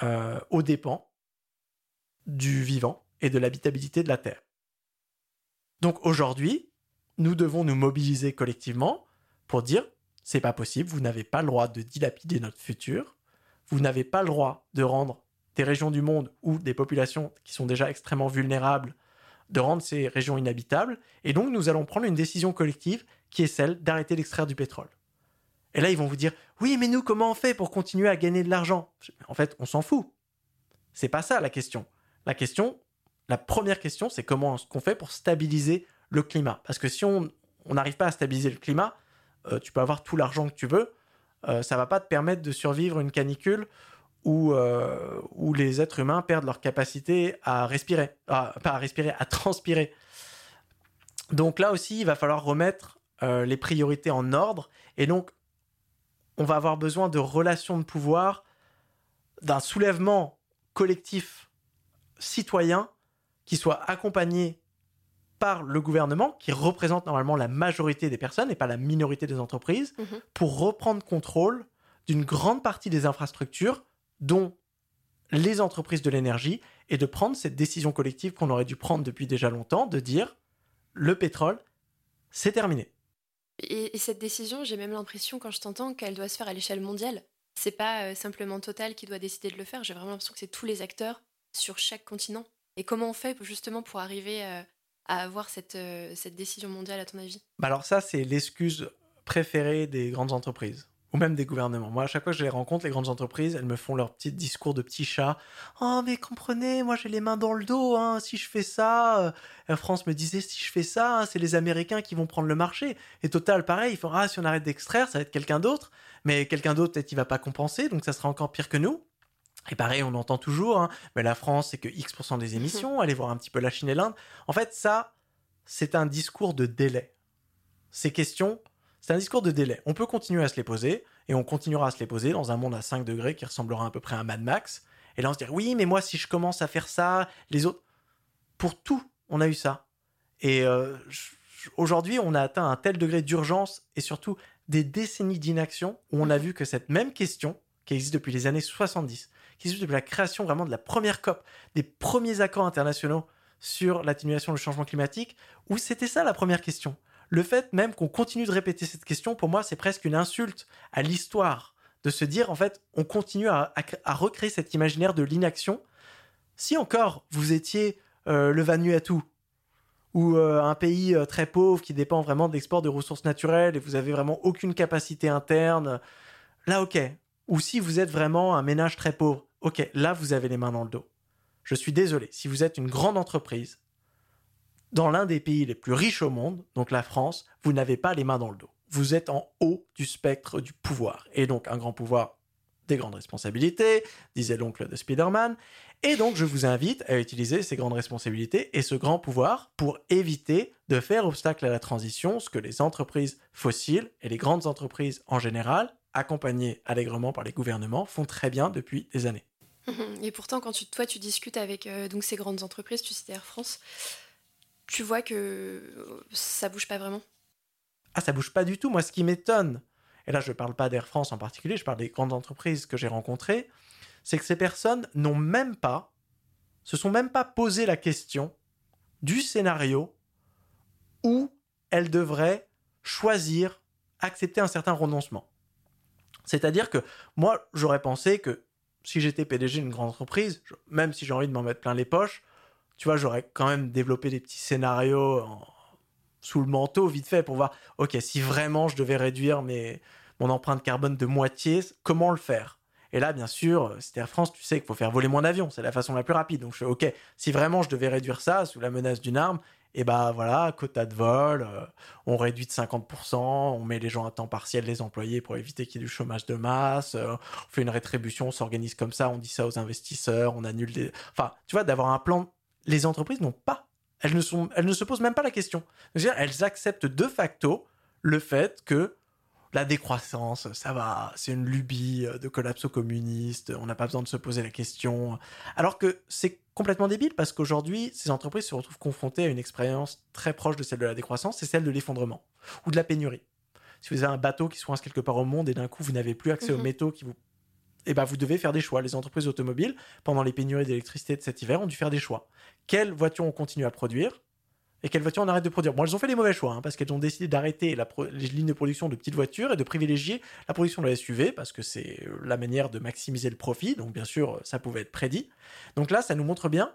euh, aux dépens du vivant et de l'habitabilité de la Terre. Donc aujourd'hui, nous devons nous mobiliser collectivement pour dire c'est pas possible, vous n'avez pas le droit de dilapider notre futur, vous n'avez pas le droit de rendre des régions du monde ou des populations qui sont déjà extrêmement vulnérables, de rendre ces régions inhabitables, et donc nous allons prendre une décision collective qui est celle d'arrêter d'extraire du pétrole. Et là, ils vont vous dire Oui, mais nous, comment on fait pour continuer à gagner de l'argent? En fait, on s'en fout. C'est pas ça la question. La question, la première question, c'est comment est-ce qu'on fait pour stabiliser le climat? Parce que si on n'arrive pas à stabiliser le climat, euh, tu peux avoir tout l'argent que tu veux, euh, ça va pas te permettre de survivre une canicule où, euh, où les êtres humains perdent leur capacité à respirer, pas à respirer, à transpirer. Donc là aussi, il va falloir remettre les priorités en ordre. Et donc, on va avoir besoin de relations de pouvoir, d'un soulèvement collectif citoyen qui soit accompagné par le gouvernement, qui représente normalement la majorité des personnes et pas la minorité des entreprises, mhm. pour reprendre contrôle d'une grande partie des infrastructures, dont les entreprises de l'énergie, et de prendre cette décision collective qu'on aurait dû prendre depuis déjà longtemps, de dire le pétrole, c'est terminé. Et, cette décision, j'ai même l'impression, quand je t'entends, qu'elle doit se faire à l'échelle mondiale. C'est pas euh, simplement Total qui doit décider de le faire, j'ai vraiment l'impression que c'est tous les acteurs sur chaque continent. Et comment on fait justement pour arriver euh, à avoir cette, euh, cette décision mondiale, à ton avis? Bah Alors ça, c'est l'excuse préférée des grandes entreprises ou même des gouvernements. Moi, à chaque fois que je les rencontre, les grandes entreprises, elles me font leur petit discours de petit chat. Oh, mais comprenez, moi j'ai les mains dans le dos. Hein. Si je fais ça, euh, Air France me disait si je fais ça, hein, c'est les Américains qui vont prendre le marché. Et Total, pareil, ils font ah si on arrête d'extraire, ça va être quelqu'un d'autre. Mais quelqu'un d'autre peut-être il va pas compenser, donc ça sera encore pire que nous. Et pareil, on entend toujours, hein, mais la France, c'est que X% des émissions, allez voir un petit peu la Chine et l'Inde. En fait, ça, c'est un discours de délai. Ces questions, c'est un discours de délai. On peut continuer à se les poser, et on continuera à se les poser dans un monde à 5 degrés qui ressemblera à peu près à Mad Max. Et là, on se dit, oui, mais moi, si je commence à faire ça, les autres... Pour tout, on a eu ça. Et euh, aujourd'hui, on a atteint un tel degré d'urgence et surtout des décennies d'inaction où on a vu que cette même question, qui existe depuis les années 70, qui existe depuis la création vraiment de la première COP, des premiers accords internationaux sur l'atténuation du changement climatique, où c'était ça la première question. Le fait même qu'on continue de répéter cette question, pour moi, c'est presque une insulte à l'histoire de se dire, en fait, on continue à, recréer cet imaginaire de l'inaction. Si encore vous étiez euh, le Vanuatu, ou euh, un pays euh, très pauvre qui dépend vraiment de l'export de ressources naturelles et vous avez vraiment aucune capacité interne, là ok. Ou si vous êtes vraiment un ménage très pauvre, ok, là vous avez les mains dans le dos. Je suis désolé, si vous êtes une grande entreprise, dans l'un des pays les plus riches au monde, donc la France, vous n'avez pas les mains dans le dos. Vous êtes en haut du spectre du pouvoir. Et donc un grand pouvoir, des grandes responsabilités, disait l'oncle de Spider-Man. Et donc je vous invite à utiliser ces grandes responsabilités et ce grand pouvoir pour éviter de faire obstacle à la transition, ce que les entreprises fossiles et les grandes entreprises en général, accompagnées allègrement par les gouvernements, font très bien depuis des années. Et pourtant, quand toi, tu discutes avec euh, donc ces grandes entreprises, tu citais Air France, tu vois que euh, ça bouge pas vraiment. Ah, ça bouge pas du tout. Moi, ce qui m'étonne, et là, je ne parle pas d'Air France en particulier, je parle des grandes entreprises que j'ai rencontrées, c'est que ces personnes n'ont même pas, se sont même pas posé la question du scénario où elles devraient choisir, accepter un certain renoncement. C'est-à-dire que moi, j'aurais pensé que si j'étais PDG d'une grande entreprise, même si j'ai envie de m'en mettre plein les poches, tu vois, j'aurais quand même développé des petits scénarios sous le manteau vite fait pour voir, ok, si vraiment je devais réduire mes, mon empreinte carbone de moitié, comment le faire? Et là, bien sûr, c'était Air France, tu sais qu'il faut faire voler mon avion, c'est la façon la plus rapide. Donc je fais, ok, si vraiment je devais réduire ça sous la menace d'une arme, et bah voilà, quota de vol, euh, on réduit de 50%, on met les gens à temps partiel, les employés, pour éviter qu'il y ait du chômage de masse, euh, on fait une rétribution, on s'organise comme ça, on dit ça aux investisseurs, on annule des... Enfin, tu vois, d'avoir un plan... Les entreprises n'ont pas. Elles ne, sont... elles ne se posent même pas la question. Elles acceptent de facto le fait que la décroissance, ça va, c'est une lubie euh, de collapso communiste, on n'a pas besoin de se poser la question. Alors que c'est complètement débile parce qu'aujourd'hui, ces entreprises se retrouvent confrontées à une expérience très proche de celle de la décroissance, c'est celle de l'effondrement ou de la pénurie. Si vous avez un bateau qui se coince quelque part au monde et d'un coup vous n'avez plus accès aux mhm. métaux qui vous eh ben, vous devez faire des choix. Les entreprises automobiles, pendant les pénuries d'électricité de cet hiver, ont dû faire des choix. Quelles voitures on continue à produire et quelles voitures on arrête de produire? Bon, elles ont fait les mauvais choix, hein, parce qu'elles ont décidé d'arrêter les lignes de production de petites voitures et de privilégier la production de la SUV, parce que c'est euh, la manière de maximiser le profit, donc bien sûr, ça pouvait être prédit. Donc là, ça nous montre bien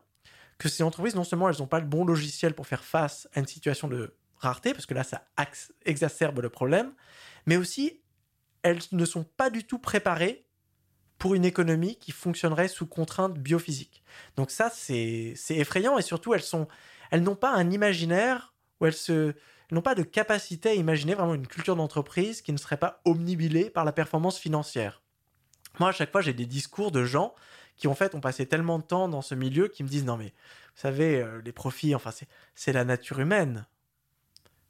que ces entreprises, non seulement elles n'ont pas le bon logiciel pour faire face à une situation de rareté, parce que là, ça exacerbe le problème, mais aussi, elles ne sont pas du tout préparées pour une économie qui fonctionnerait sous contraintes biophysiques. Donc ça, c'est effrayant, et surtout, elles n'ont pas un imaginaire où elles n'ont pas de capacité à imaginer vraiment une culture d'entreprise qui ne serait pas omnibilée par la performance financière. Moi, à chaque fois, j'ai des discours de gens qui, en fait, ont passé tellement de temps dans ce milieu qui me disent Non, mais vous savez, euh, les profits, enfin, c'est la nature humaine.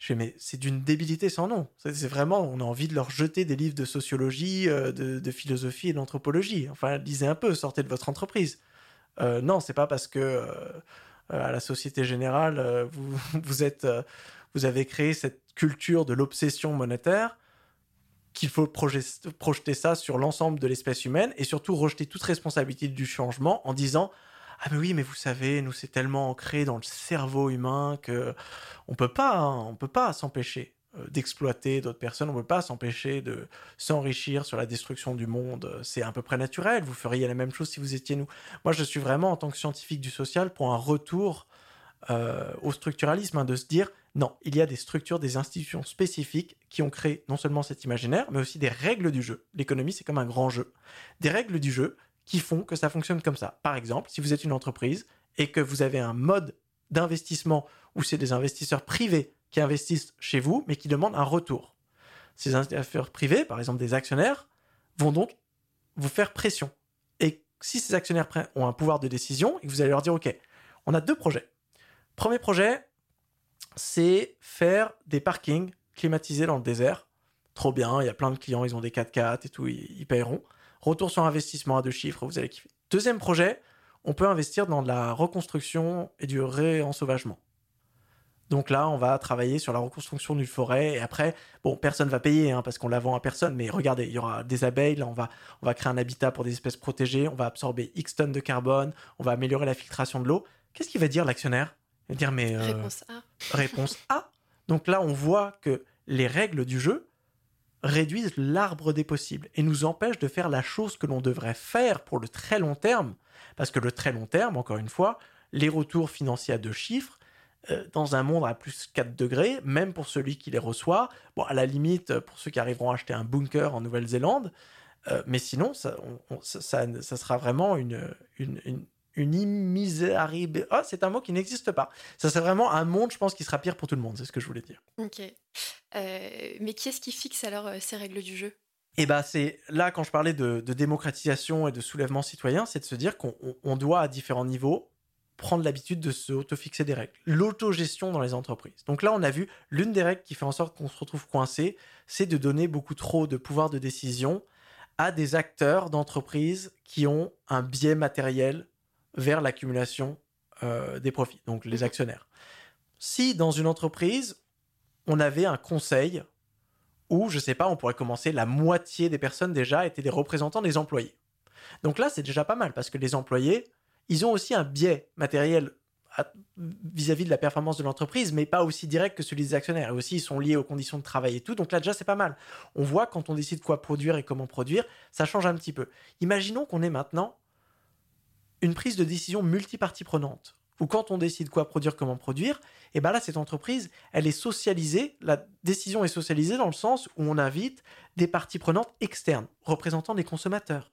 Je fais, mais c'est d'une débilité sans nom. C'est vraiment, on a envie de leur jeter des livres de sociologie, euh, de, philosophie et d'anthropologie. Enfin, lisez un peu, sortez de votre entreprise. Euh, non, c'est pas parce que euh, à la Société Générale, vous, vous, êtes, vous avez créé cette culture de l'obsession monétaire qu'il faut projeter ça sur l'ensemble de l'espèce humaine et surtout rejeter toute responsabilité du changement en disant ah mais oui mais vous savez nous c'est tellement ancré dans le cerveau humain que on peut pas hein, on peut pas s'empêcher euh, d'exploiter d'autres personnes. On ne peut pas s'empêcher de s'enrichir sur la destruction du monde. C'est à peu près naturel. Vous feriez la même chose si vous étiez nous. Moi, je suis vraiment, en tant que scientifique du social, pour un retour euh, au structuralisme, hein, de se dire, non, il y a des structures, des institutions spécifiques qui ont créé non seulement cet imaginaire, mais aussi des règles du jeu. L'économie, c'est comme un grand jeu. Des règles du jeu qui font que ça fonctionne comme ça. Par exemple, si vous êtes une entreprise et que vous avez un mode d'investissement où c'est des investisseurs privés qui investissent chez vous, mais qui demandent un retour. Ces investisseurs privés, par exemple des actionnaires, vont donc vous faire pression. Et si ces actionnaires ont un pouvoir de décision, vous allez leur dire, OK, on a deux projets. Premier projet, c'est faire des parkings climatisés dans le désert. Trop bien, il y a plein de clients, ils ont des 4x4 et tout, ils paieront. Retour sur investissement à deux chiffres, vous allez kiffer. Deuxième projet, on peut investir dans de la reconstruction et du réensauvagement. Donc là, on va travailler sur la reconstruction d'une forêt. Et après, bon, personne va payer hein, parce qu'on la vend à personne. Mais regardez, il y aura des abeilles. Là, on va, on va créer un habitat pour des espèces protégées. On va absorber X tonnes de carbone. On va améliorer la filtration de l'eau. Qu'est-ce qu'il va dire l'actionnaire? Il va dire mais euh, réponse A. Réponse A. Donc là, on voit que les règles du jeu réduisent l'arbre des possibles et nous empêchent de faire la chose que l'on devrait faire pour le très long terme. Parce que le très long terme, encore une fois, les retours financiers à deux chiffres, euh, dans un monde à plus 4 degrés, même pour celui qui les reçoit. Bon, à la limite, pour ceux qui arriveront à acheter un bunker en Nouvelle-Zélande, euh, mais sinon, ça, ça, sera vraiment une, une Oh, c'est un mot qui n'existe pas. Ça, c'est vraiment un monde, je pense, qui sera pire pour tout le monde, c'est ce que je voulais dire. Ok. Euh, mais qui est-ce qui fixe alors ces règles du jeu? Eh bah c'est là quand je parlais de, de, démocratisation et de soulèvement citoyen, c'est de se dire qu'on doit à différents niveaux prendre l'habitude de se auto-fixer des règles. L'autogestion dans les entreprises. Donc là, on a vu l'une des règles qui fait en sorte qu'on se retrouve coincé, c'est de donner beaucoup trop de pouvoir de décision à des acteurs d'entreprise qui ont un biais matériel vers l'accumulation euh, des profits, donc les actionnaires. Si dans une entreprise, on avait un conseil où, je sais pas, on pourrait commencer, la moitié des personnes déjà étaient des représentants des employés. Donc là, c'est déjà pas mal parce que les employés, ils ont aussi un biais matériel vis-à-vis de la performance de l'entreprise, mais pas aussi direct que celui des actionnaires. Et aussi, ils sont liés aux conditions de travail et tout. Donc là, déjà, c'est pas mal. On voit quand on décide quoi produire et comment produire, ça change un petit peu. Imaginons qu'on ait maintenant une prise de décision multipartie prenante, ou quand on décide quoi produire, comment produire, et bien là, cette entreprise, elle est socialisée, la décision est socialisée dans le sens où on invite des parties prenantes externes, représentant des consommateurs.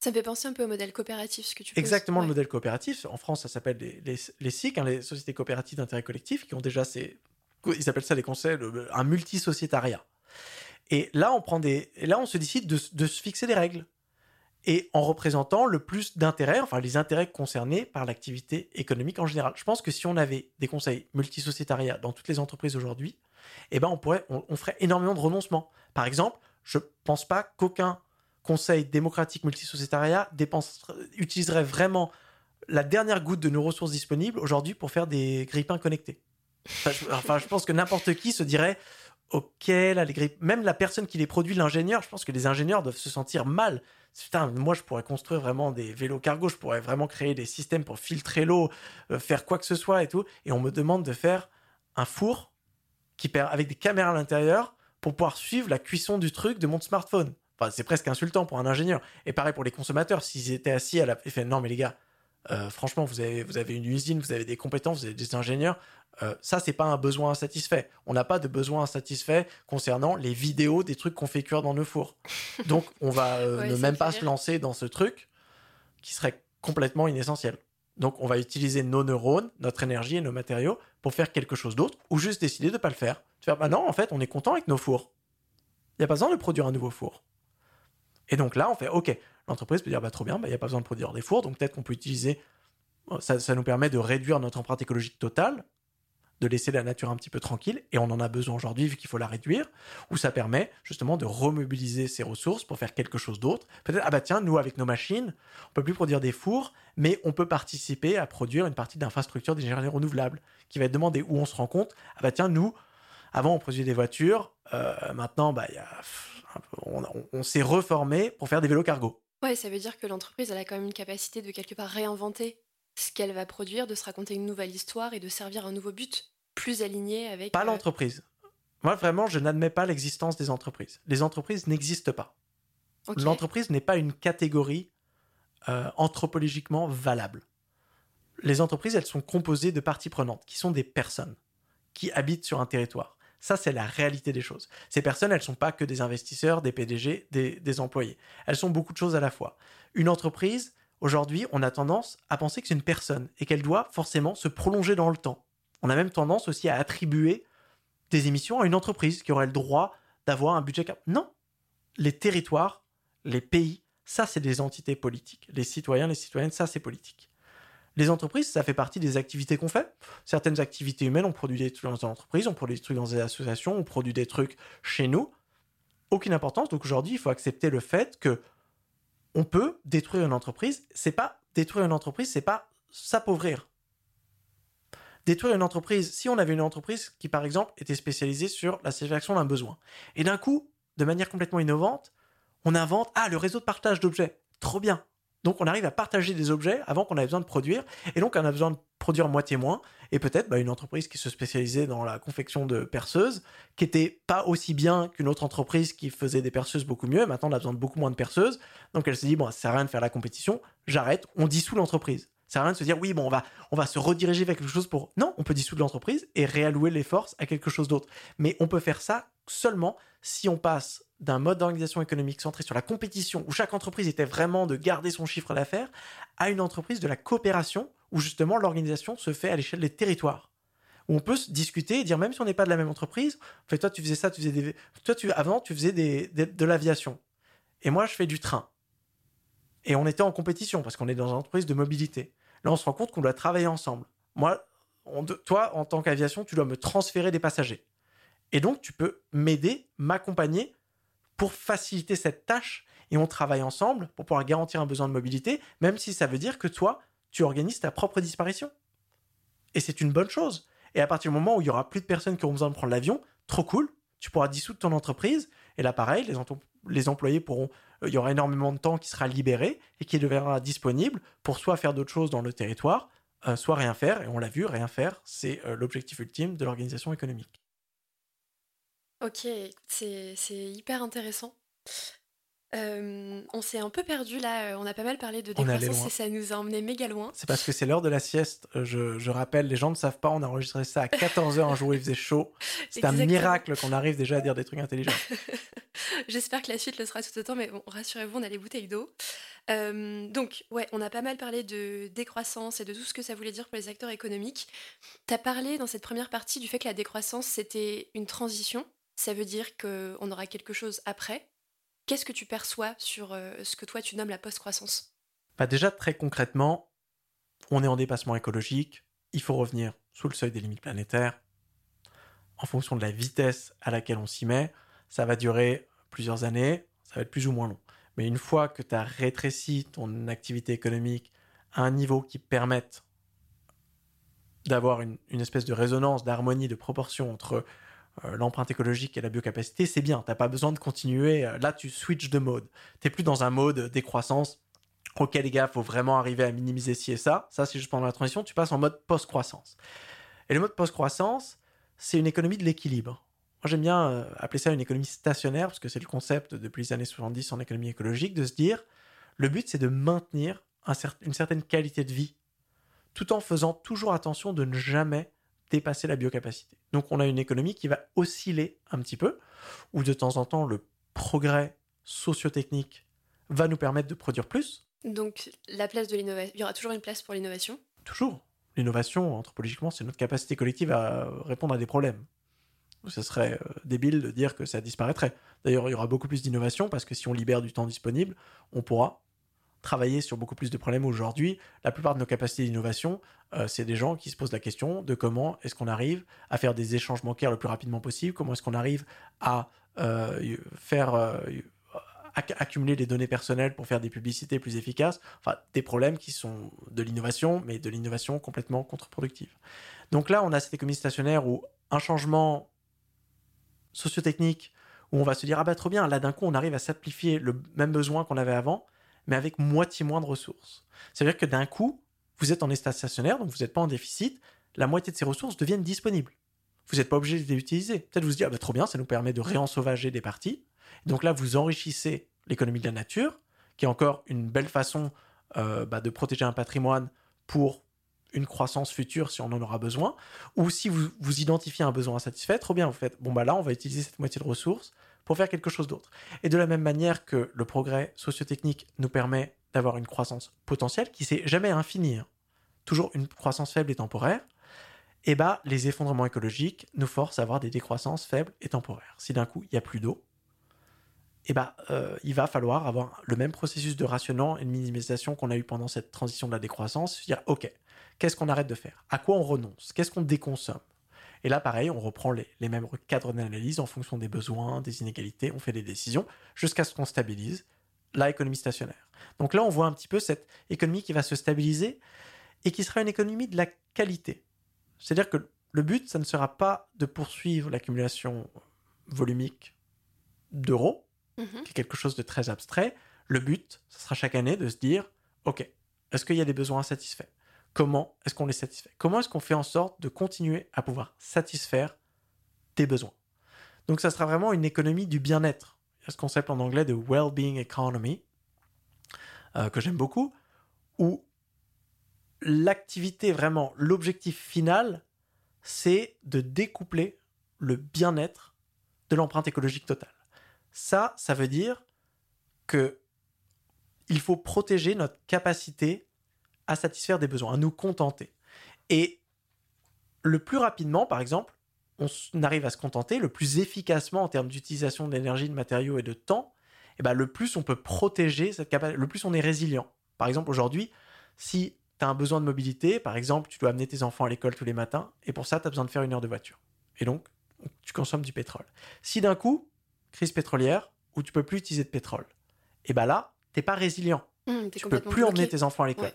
Ça me fait penser un peu au modèle coopératif, ce que tu Exactement, le modèle coopératif. En France, ça s'appelle les, les, SIC, hein, les sociétés coopératives d'intérêt collectif, qui ont déjà ces. Ils appellent ça des conseils, un multisociétariat. Et là, on prend des. Et là, on se décide de, de se fixer des règles et en représentant le plus d'intérêts, enfin les intérêts concernés par l'activité économique en général. Je pense que si on avait des conseils multisociétariats dans toutes les entreprises aujourd'hui, eh ben on pourrait, on, ferait énormément de renoncements. Par exemple, je pense pas qu'aucun conseil démocratique multisociétariat utiliserait vraiment la dernière goutte de nos ressources disponibles aujourd'hui pour faire des grippins connectés. Enfin, je, pense que n'importe qui se dirait Ok, là, les grippes, même la personne qui les produit, l'ingénieur, je pense que les ingénieurs doivent se sentir mal putain, moi je pourrais construire vraiment des vélos cargo, je pourrais vraiment créer des systèmes pour filtrer l'eau, euh, faire quoi que ce soit et tout. Et on me demande de faire un four qui avec des caméras à l'intérieur pour pouvoir suivre la cuisson du truc de mon smartphone. Enfin, c'est presque insultant pour un ingénieur. Et pareil pour les consommateurs, s'ils étaient assis à la... Fait, non mais les gars, euh, franchement, vous avez, vous avez une usine, vous avez des compétences, vous avez des ingénieurs. Euh, ça, c'est pas un besoin insatisfait. On n'a pas de besoin insatisfait concernant les vidéos des trucs qu'on fait cuire dans nos fours. Donc, on va euh, ne même pas se lancer dans ce truc qui serait complètement inessentiel. Donc, on va utiliser nos neurones, notre énergie et nos matériaux pour faire quelque chose d'autre ou juste décider de ne pas le faire. Tu faire, bah non, en fait, on est content avec nos fours. Il n'y a pas besoin de produire un nouveau four. Et donc là, on fait, OK, l'entreprise peut dire bah, trop bien, bah, il n'y a pas besoin de produire des fours, donc peut-être qu'on peut utiliser. Ça, ça, nous permet de réduire notre empreinte écologique totale, de laisser la nature un petit peu tranquille, et on en a besoin aujourd'hui vu qu'il faut la réduire, ou ça permet justement de remobiliser ces ressources pour faire quelque chose d'autre. Peut-être, ah bah tiens, nous avec nos machines, on peut plus produire des fours, mais on peut participer à produire une partie d'infrastructure d'énergie renouvelable, qui va être demandée, où on se rend compte, ah bah tiens, nous, avant on produisait des voitures, euh, maintenant, bah, y a, on s'est reformé pour faire des vélos cargo. Ouais, ça veut dire que l'entreprise, elle a quand même une capacité de quelque part réinventer ce qu'elle va produire, de se raconter une nouvelle histoire et de servir un nouveau but, plus aligné avec... Pas euh, l'entreprise. Moi, vraiment, je n'admets pas l'existence des entreprises. Les entreprises n'existent pas. L'entreprise n'est pas une catégorie euh, anthropologiquement valable. Les entreprises, elles sont composées de parties prenantes, qui sont des personnes qui habitent sur un territoire. Ça, c'est la réalité des choses. Ces personnes, elles ne sont pas que des investisseurs, des PDG, des, employés. Elles sont beaucoup de choses à la fois. Une entreprise, aujourd'hui, on a tendance à penser que c'est une personne et qu'elle doit forcément se prolonger dans le temps. On a même tendance aussi à attribuer des émissions à une entreprise qui aurait le droit d'avoir un budget. Non, les territoires, les pays, ça, c'est des entités politiques. Les citoyens, les citoyennes, ça, c'est politique. Les entreprises, ça fait partie des activités qu'on fait. Certaines activités humaines, on produit des trucs dans entreprises, on produit des trucs dans des associations, on produit des trucs chez nous. Aucune importance. Donc aujourd'hui, il faut accepter le fait que on peut détruire une entreprise. C'est pas détruire une entreprise, c'est pas s'appauvrir. Détruire une entreprise, si on avait une entreprise qui, par exemple, était spécialisée sur la satisfaction d'un besoin, et d'un coup, de manière complètement innovante, on invente ah le réseau de partage d'objets, trop bien. Donc on arrive à partager des objets avant qu'on ait besoin de produire, et donc on a besoin de produire moitié moins, et peut-être bah, une entreprise qui se spécialisait dans la confection de perceuses, qui était pas aussi bien qu'une autre entreprise qui faisait des perceuses beaucoup mieux, maintenant on a besoin de beaucoup moins de perceuses, donc elle se dit, bon, ça sert à rien de faire la compétition, j'arrête, on dissout l'entreprise. Ça sert à rien de se dire, oui, bon, on va, on va se rediriger vers quelque chose pour... Non, on peut dissoudre l'entreprise et réallouer les forces à quelque chose d'autre. Mais on peut faire ça seulement si on passe d'un mode d'organisation économique centré sur la compétition, où chaque entreprise était vraiment de garder son chiffre d'affaires, à une entreprise de la coopération, où justement l'organisation se fait à l'échelle des territoires. Où on peut se discuter et dire, même si on n'est pas de la même entreprise, toi tu faisais ça, tu faisais des... Toi, tu... avant, tu faisais de l'aviation. Et moi, je fais du train. Et on était en compétition, parce qu'on est dans une entreprise de mobilité. Là, on se rend compte qu'on doit travailler ensemble. Moi, toi, en tant qu'aviation, tu dois me transférer des passagers. Et donc, tu peux m'aider, m'accompagner pour faciliter cette tâche et on travaille ensemble pour pouvoir garantir un besoin de mobilité, même si ça veut dire que toi, tu organises ta propre disparition. Et c'est une bonne chose. Et à partir du moment où il y aura plus de personnes qui auront besoin de prendre l'avion, trop cool, tu pourras dissoudre ton entreprise. Et là, pareil, les, les employés pourront, euh, il y aura énormément de temps qui sera libéré et qui deviendra disponible pour soit faire d'autres choses dans le territoire, euh, soit rien faire, et on l'a vu, rien faire, c'est euh, l'objectif ultime de l'organisation économique. Ok, c'est hyper intéressant. Euh, on s'est un peu perdu là, euh, on a pas mal parlé de décroissance et ça nous a emmené méga loin. C'est parce que c'est l'heure de la sieste. Euh, je, rappelle, les gens ne savent pas, on a enregistré ça à 14h un jour où il faisait chaud. C'est un miracle qu'on arrive déjà à dire des trucs intelligents. J'espère que la suite le sera tout autant, mais bon, rassurez-vous, on a les bouteilles d'eau. donc, ouais, on a pas mal parlé de décroissance et de tout ce que ça voulait dire pour les acteurs économiques. Tu as parlé dans cette première partie du fait que la décroissance, c'était une transition. Ça veut dire qu'on aura quelque chose après. Qu'est-ce que tu perçois sur euh, ce que toi tu nommes la post-croissance? Bah Déjà, très concrètement, on est en dépassement écologique, il faut revenir sous le seuil des limites planétaires. En fonction de la vitesse à laquelle on s'y met, ça va durer plusieurs années, ça va être plus ou moins long. Mais une fois que tu as rétréci ton activité économique à un niveau qui permette d'avoir une, espèce de résonance, d'harmonie, de proportion entre l'empreinte écologique et la biocapacité, c'est bien. T'as pas besoin de continuer. Euh, là, tu switches de mode. T'es plus dans un mode décroissance. Ok, les gars, faut vraiment arriver à minimiser ci et ça. Ça, c'est juste pendant la transition. Tu passes en mode post-croissance. Et le mode post-croissance, c'est une économie de l'équilibre. Moi, j'aime bien euh, appeler ça une économie stationnaire, parce que c'est le concept depuis les années 70 en économie écologique, de se dire, le but, c'est de maintenir une certaine qualité de vie, tout en faisant toujours attention de ne jamais dépasser la biocapacité. Donc on a une économie qui va osciller un petit peu, où de temps en temps le progrès sociotechnique va nous permettre de produire plus. Donc la place de l'innovation, il y aura toujours une place pour l'innovation? Toujours. L'innovation, anthropologiquement, c'est notre capacité collective à répondre à des problèmes. Ce serait euh, débile de dire que ça disparaîtrait. D'ailleurs, il y aura beaucoup plus d'innovation parce que si on libère du temps disponible, on pourra travailler sur beaucoup plus de problèmes aujourd'hui. La plupart de nos capacités d'innovation, euh, c'est des gens qui se posent la question de comment est-ce qu'on arrive à faire des échanges bancaires le plus rapidement possible, comment est-ce qu'on arrive à euh, faire euh, accumuler des données personnelles pour faire des publicités plus efficaces, enfin des problèmes qui sont de l'innovation, mais de l'innovation complètement contre-productive. Donc là, on a cette économie stationnaire où un changement sociotechnique, où on va se dire, ah bah trop bien, là d'un coup on arrive à simplifier le même besoin qu'on avait avant, mais avec moitié moins de ressources. C'est-à-dire que d'un coup, vous êtes en état stationnaire, donc vous n'êtes pas en déficit, la moitié de ces ressources deviennent disponibles. Vous n'êtes pas obligé de les utiliser. Peut-être vous vous dites, ah bah, trop bien, ça nous permet de réensauvager des parties. Donc là, vous enrichissez l'économie de la nature, qui est encore une belle façon euh, bah, de protéger un patrimoine pour une croissance future si on en aura besoin. Ou si vous, vous identifiez un besoin insatisfait, trop bien, vous faites, bon bah là, on va utiliser cette moitié de ressources pour faire quelque chose d'autre. Et de la même manière que le progrès sociotechnique nous permet d'avoir une croissance potentielle qui s'est jamais infinie, hein. toujours une croissance faible et temporaire, eh bah, les effondrements écologiques nous forcent à avoir des décroissances faibles et temporaires. Si d'un coup il n'y a plus d'eau, eh bah, euh, il va falloir avoir le même processus de rationnement et de minimisation qu'on a eu pendant cette transition de la décroissance, dire ok, qu'est-ce qu'on arrête de faire? À quoi on renonce? Qu'est-ce qu'on déconsomme? Et là, pareil, on reprend les, mêmes cadres d'analyse en fonction des besoins, des inégalités, on fait des décisions jusqu'à ce qu'on stabilise la économie stationnaire. Donc là, on voit un petit peu cette économie qui va se stabiliser et qui sera une économie de la qualité. C'est-à-dire que le but, ça ne sera pas de poursuivre l'accumulation volumique d'euros, mhm. qui est quelque chose de très abstrait. Le but, ce sera chaque année de se dire, OK, est-ce qu'il y a des besoins insatisfaits comment est-ce qu'on les satisfait? Comment est-ce qu'on fait en sorte de continuer à pouvoir satisfaire tes besoins? Donc ça sera vraiment une économie du bien-être. Il y a ce concept en anglais de well-being economy, euh, que j'aime beaucoup, où l'activité, vraiment, l'objectif final, c'est de découpler le bien-être de l'empreinte écologique totale. Ça, ça veut dire que il faut protéger notre capacité à satisfaire des besoins, à nous contenter. Et le plus rapidement, par exemple, on arrive à se contenter, le plus efficacement en termes d'utilisation d'énergie, de matériaux et de temps, et eh ben le plus on peut protéger cette capacité, le plus on est résilient. Par exemple, aujourd'hui, si tu as un besoin de mobilité, par exemple, tu dois amener tes enfants à l'école tous les matins, et pour ça, tu as besoin de faire une heure de voiture. Et donc, tu consommes du pétrole. Si d'un coup, crise pétrolière, où tu peux plus utiliser de pétrole, et ben là, t'es pas résilient. Mmh, tu peux plus emmener tes enfants à l'école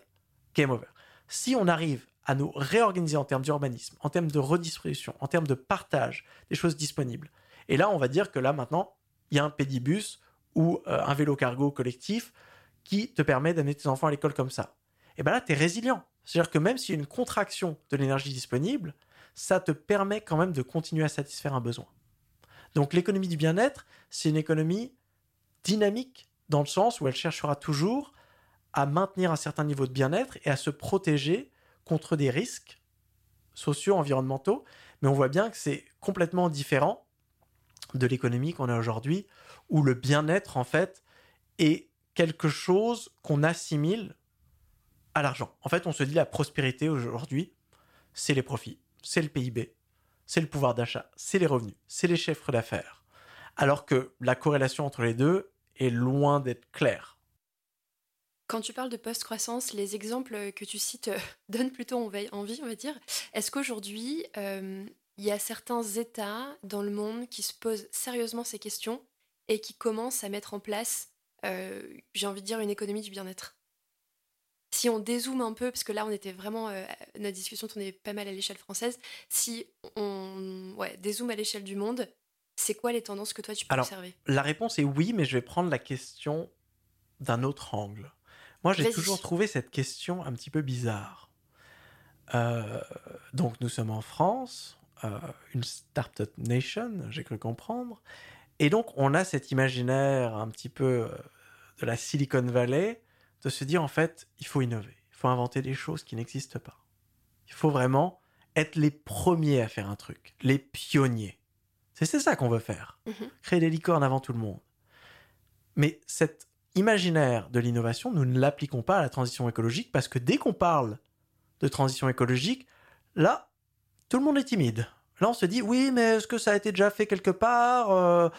over. Si on arrive à nous réorganiser en termes d'urbanisme, en termes de redistribution, en termes de partage des choses disponibles, et là, on va dire que là, maintenant, il y a un pédibus ou euh, un vélo cargo collectif qui te permet d'amener tes enfants à l'école comme ça. Et bien là, tu es résilient. C'est-à-dire que même s'il y a une contraction de l'énergie disponible, ça te permet quand même de continuer à satisfaire un besoin. Donc l'économie du bien-être, c'est une économie dynamique dans le sens où elle cherchera toujours à maintenir un certain niveau de bien-être et à se protéger contre des risques sociaux, environnementaux. Mais on voit bien que c'est complètement différent de l'économie qu'on a aujourd'hui, où le bien-être, en fait, est quelque chose qu'on assimile à l'argent. En fait, on se dit la prospérité aujourd'hui, c'est les profits, c'est le PIB, c'est le pouvoir d'achat, c'est les revenus, c'est les chiffres d'affaires. Alors que la corrélation entre les deux est loin d'être claire. Quand tu parles de post-croissance, les exemples que tu cites euh, donnent plutôt envie, on va dire. Est-ce qu'aujourd'hui, euh, il y a certains États dans le monde qui se posent sérieusement ces questions et qui commencent à mettre en place, euh, j'ai envie de dire, une économie du bien-être? Si on dézoome un peu, parce que là on était vraiment, notre discussion tournait pas mal à l'échelle française, si on ouais, dézoome à l'échelle du monde, c'est quoi les tendances que toi tu peux observer? La réponse est oui, mais je vais prendre la question d'un autre angle. Moi, j'ai toujours trouvé cette question un petit peu bizarre. Euh, donc, nous sommes en France, euh, une startup nation, j'ai cru comprendre. Et donc, on a cet imaginaire un petit peu euh, de la Silicon Valley, de se dire, en fait, il faut innover, il faut inventer des choses qui n'existent pas. Il faut vraiment être les premiers à faire un truc, les pionniers. C'est ça qu'on veut faire. Mhm. Créer des licornes avant tout le monde. Mais cette imaginaire de l'innovation, nous ne l'appliquons pas à la transition écologique parce que dès qu'on parle de transition écologique, là, tout le monde est timide. Là, on se dit, oui, mais est-ce que ça a été déjà fait quelque part euh,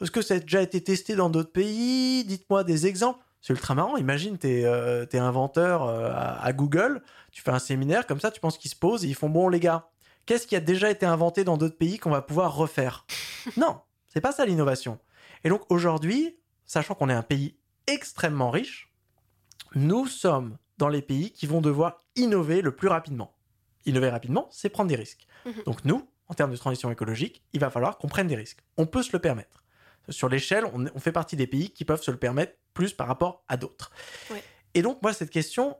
Est-ce que ça a déjà été testé dans d'autres pays Dites-moi des exemples. C'est ultra marrant. Imagine, tu es, euh, inventeur euh, à, Google, tu fais un séminaire, comme ça, tu penses qu'ils se posent et ils font, bon, les gars, qu'est-ce qui a déjà été inventé dans d'autres pays qu'on va pouvoir refaire? Non, c'est pas ça l'innovation. Et donc aujourd'hui, sachant qu'on est un pays extrêmement riche, nous sommes dans les pays qui vont devoir innover le plus rapidement. Innover rapidement, c'est prendre des risques. Mhm. Donc nous, en termes de transition écologique, il va falloir qu'on prenne des risques. On peut se le permettre. Sur l'échelle, on, fait partie des pays qui peuvent se le permettre plus par rapport à d'autres. Et donc moi, cette question,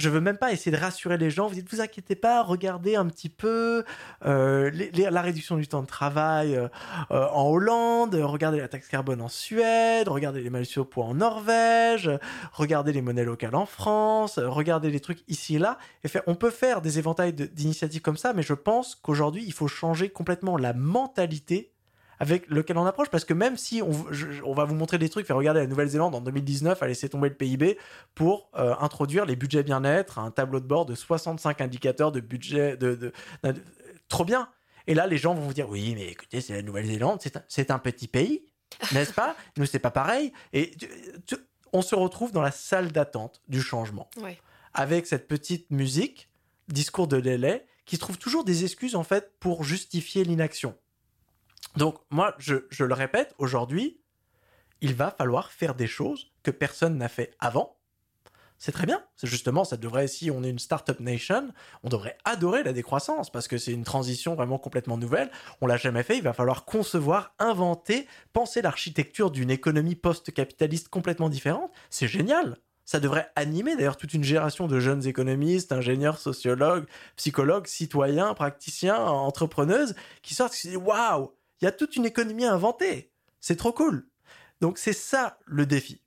je veux même pas essayer de rassurer les gens. Vous dites, vous inquiétez pas, regardez un petit peu euh, la réduction du temps de travail euh, euh, en Hollande, regardez la taxe carbone en Suède, regardez les malus au poids en Norvège, regardez les monnaies locales en France, regardez les trucs ici et là. On peut faire des éventails d'initiatives comme ça, mais je pense qu'aujourd'hui, il faut changer complètement la mentalité avec lequel on approche. Parce que même si on, va vous montrer des trucs, faire regarder la Nouvelle-Zélande en 2019 a laissé tomber le PIB pour euh, introduire les budgets bien-être, un tableau de bord de 65 indicateurs de budget. De, trop bien. Et là, les gens vont vous dire oui, mais écoutez, c'est la Nouvelle-Zélande, c'est un, petit pays, n'est-ce pas? Nous, c'est pas pareil. Et on se retrouve dans la salle d'attente du changement. Avec cette petite musique, discours de délai, qui trouve toujours des excuses en fait pour justifier l'inaction. Donc moi, je, le répète, aujourd'hui, il va falloir faire des choses que personne n'a fait avant. C'est très bien. C'est justement, ça devrait, si on est une startup nation, on devrait adorer la décroissance parce que c'est une transition vraiment complètement nouvelle. On l'a jamais fait. Il va falloir concevoir, inventer, penser l'architecture d'une économie post-capitaliste complètement différente. C'est génial. Ça devrait animer d'ailleurs toute une génération de jeunes économistes, ingénieurs, sociologues, psychologues, citoyens, praticiens, entrepreneuses qui sortent et se disent waouh, il y a toute une économie à inventer. C'est trop cool. Donc c'est ça le défi.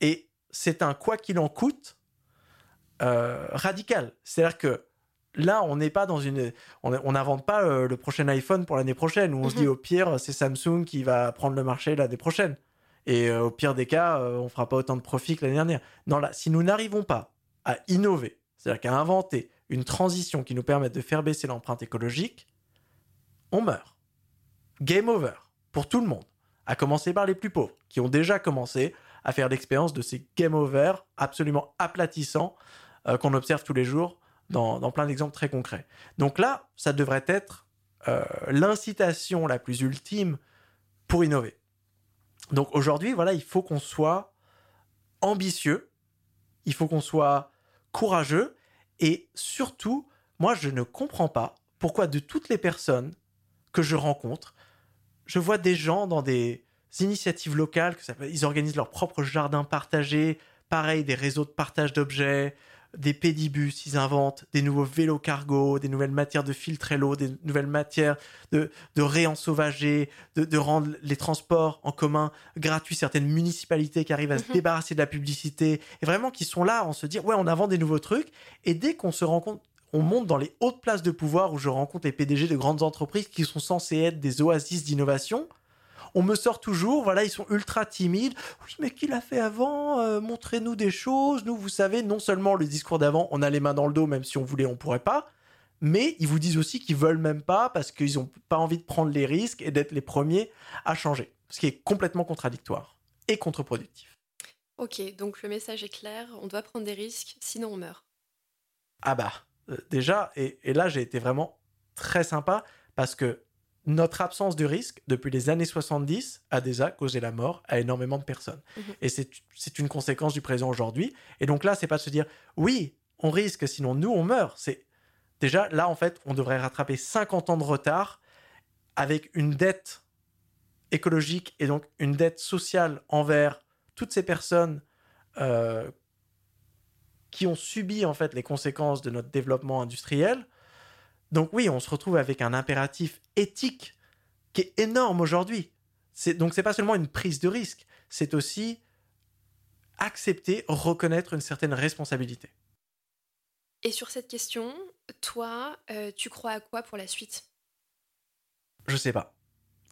Et c'est un quoi qu'il en coûte euh, radical. C'est-à-dire que là, on n'est pas dans une, on n'invente pas euh, le prochain iPhone pour l'année prochaine où on se dit mhm. au pire c'est Samsung qui va prendre le marché l'année prochaine. Et euh, au pire des cas, on fera pas autant de profit que l'année dernière. Non, là, si nous n'arrivons pas à innover, c'est-à-dire qu'à inventer une transition qui nous permette de faire baisser l'empreinte écologique, on meurt game over pour tout le monde, à commencer par les plus pauvres, qui ont déjà commencé à faire l'expérience de ces game over absolument aplatissants euh, qu'on observe tous les jours dans, plein d'exemples très concrets. Donc là, ça devrait être euh, l'incitation la plus ultime pour innover. Donc aujourd'hui, voilà, il faut qu'on soit ambitieux, il faut qu'on soit courageux, et surtout, moi, je ne comprends pas pourquoi de toutes les personnes que je rencontre, je vois des gens dans des initiatives locales, que ça, ils organisent leur propre jardin partagé, pareil, des réseaux de partage d'objets, des pédibus, ils inventent des nouveaux vélos cargo, des nouvelles matières de filtrer l'eau, des nouvelles matières de, de réensauvager, de, de rendre les transports en commun gratuits, certaines municipalités qui arrivent à se Mhm. débarrasser de la publicité, et vraiment qui sont là, on se dit, ouais, on invente des nouveaux trucs, et dès qu'on se rend compte, on monte dans les hautes places de pouvoir où je rencontre les PDG de grandes entreprises qui sont censés être des oasis d'innovation, on me sort toujours, voilà, ils sont ultra timides. Oui, mais qui l'a fait avant? Euh, Montrez-nous des choses. Nous, vous savez, non seulement le discours d'avant, on a les mains dans le dos, même si on voulait, on pourrait pas. Mais ils vous disent aussi qu'ils veulent même pas parce qu'ils ont pas envie de prendre les risques et d'être les premiers à changer. Ce qui est complètement contradictoire et contre-productif. Ok, donc le message est clair, on doit prendre des risques, sinon on meurt. Ah bah, euh, déjà, et, et là j'ai été vraiment très sympa parce que notre absence de risque depuis les années 70 a déjà causé la mort à énormément de personnes. Mhm. Et c'est c'est une conséquence du présent aujourd'hui. Et donc là, c'est pas de se dire oui, on risque, sinon nous on meurt. C'est déjà là en fait, on devrait rattraper 50 ans de retard avec une dette écologique et donc une dette sociale envers toutes ces personnes euh, qui ont subi en fait les conséquences de notre développement industriel. Donc oui, on se retrouve avec un impératif éthique qui est énorme aujourd'hui. C'est donc c'est pas seulement une prise de risque, c'est aussi accepter, reconnaître une certaine responsabilité. Et sur cette question, toi, euh, tu crois à quoi pour la suite? Je sais pas.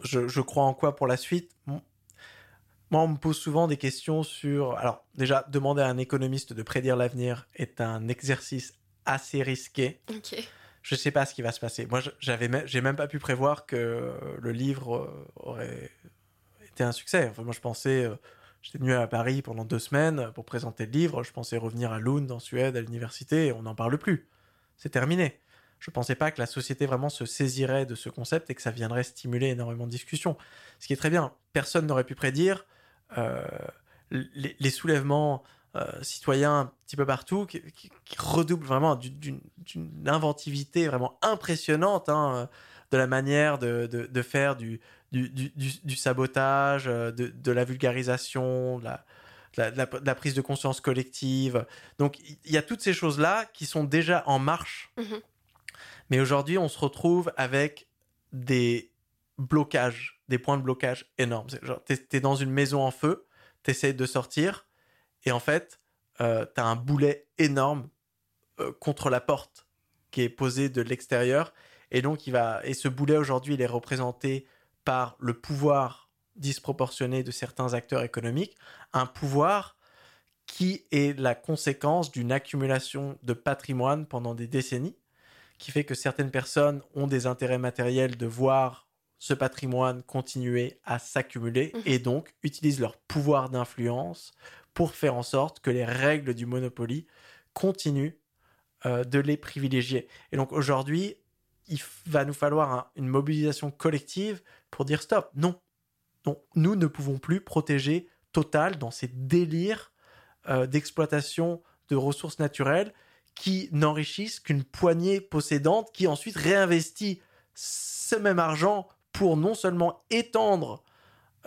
Je, je crois en quoi pour la suite? Moi, on me pose souvent des questions sur. Alors, déjà, demander à un économiste de prédire l'avenir est un exercice assez risqué. Ok. je sais pas ce qui va se passer. Moi, je- j'avais, même- j'ai même pas pu prévoir que le livre euh, aurait été un succès. Enfin, moi, je pensais, euh, j'étais venu à Paris pendant deux semaines pour présenter le livre. Je pensais revenir à Lund, en Suède, à l'université, et on n'en parle plus. C'est terminé. Je pensais pas que la société vraiment se saisirait de ce concept et que ça viendrait stimuler énormément de discussions. Ce qui est très bien. Personne n'aurait pu prédire les, les soulèvements euh, citoyens un petit peu partout qui, qui- qui redoublent vraiment d'une- inventivité vraiment impressionnante hein, euh, de la manière de, de- de faire du, du, du- du- du sabotage, euh, de, de la vulgarisation, de la, prise de conscience collective. Donc il y a toutes ces choses-là qui sont déjà en marche. Mhm. Mais aujourd'hui, on se retrouve avec des blocages, des points de blocage énormes. Genre, t'es, t'es dans une maison en feu, t'essayes de sortir, et en fait, euh, t'as un boulet énorme euh, contre la porte qui est posé de l'extérieur, et donc il va, et ce boulet aujourd'hui, il est représenté par le pouvoir disproportionné de certains acteurs économiques, un pouvoir qui est la conséquence d'une accumulation de patrimoine pendant des décennies, qui fait que certaines personnes ont des intérêts matériels de voir ce patrimoine continuer à s'accumuler Mhm. et donc utilisent leur pouvoir d'influence pour faire en sorte que les règles du Monopoly continuent euh, de les privilégier. Et donc aujourd'hui, il va nous falloir un- une mobilisation collective pour dire stop, non, non, nous ne pouvons plus protéger Total dans ces délires euh, d'exploitation de ressources naturelles qui n'enrichissent qu'une poignée possédante qui ensuite réinvestit ce même argent pour non seulement étendre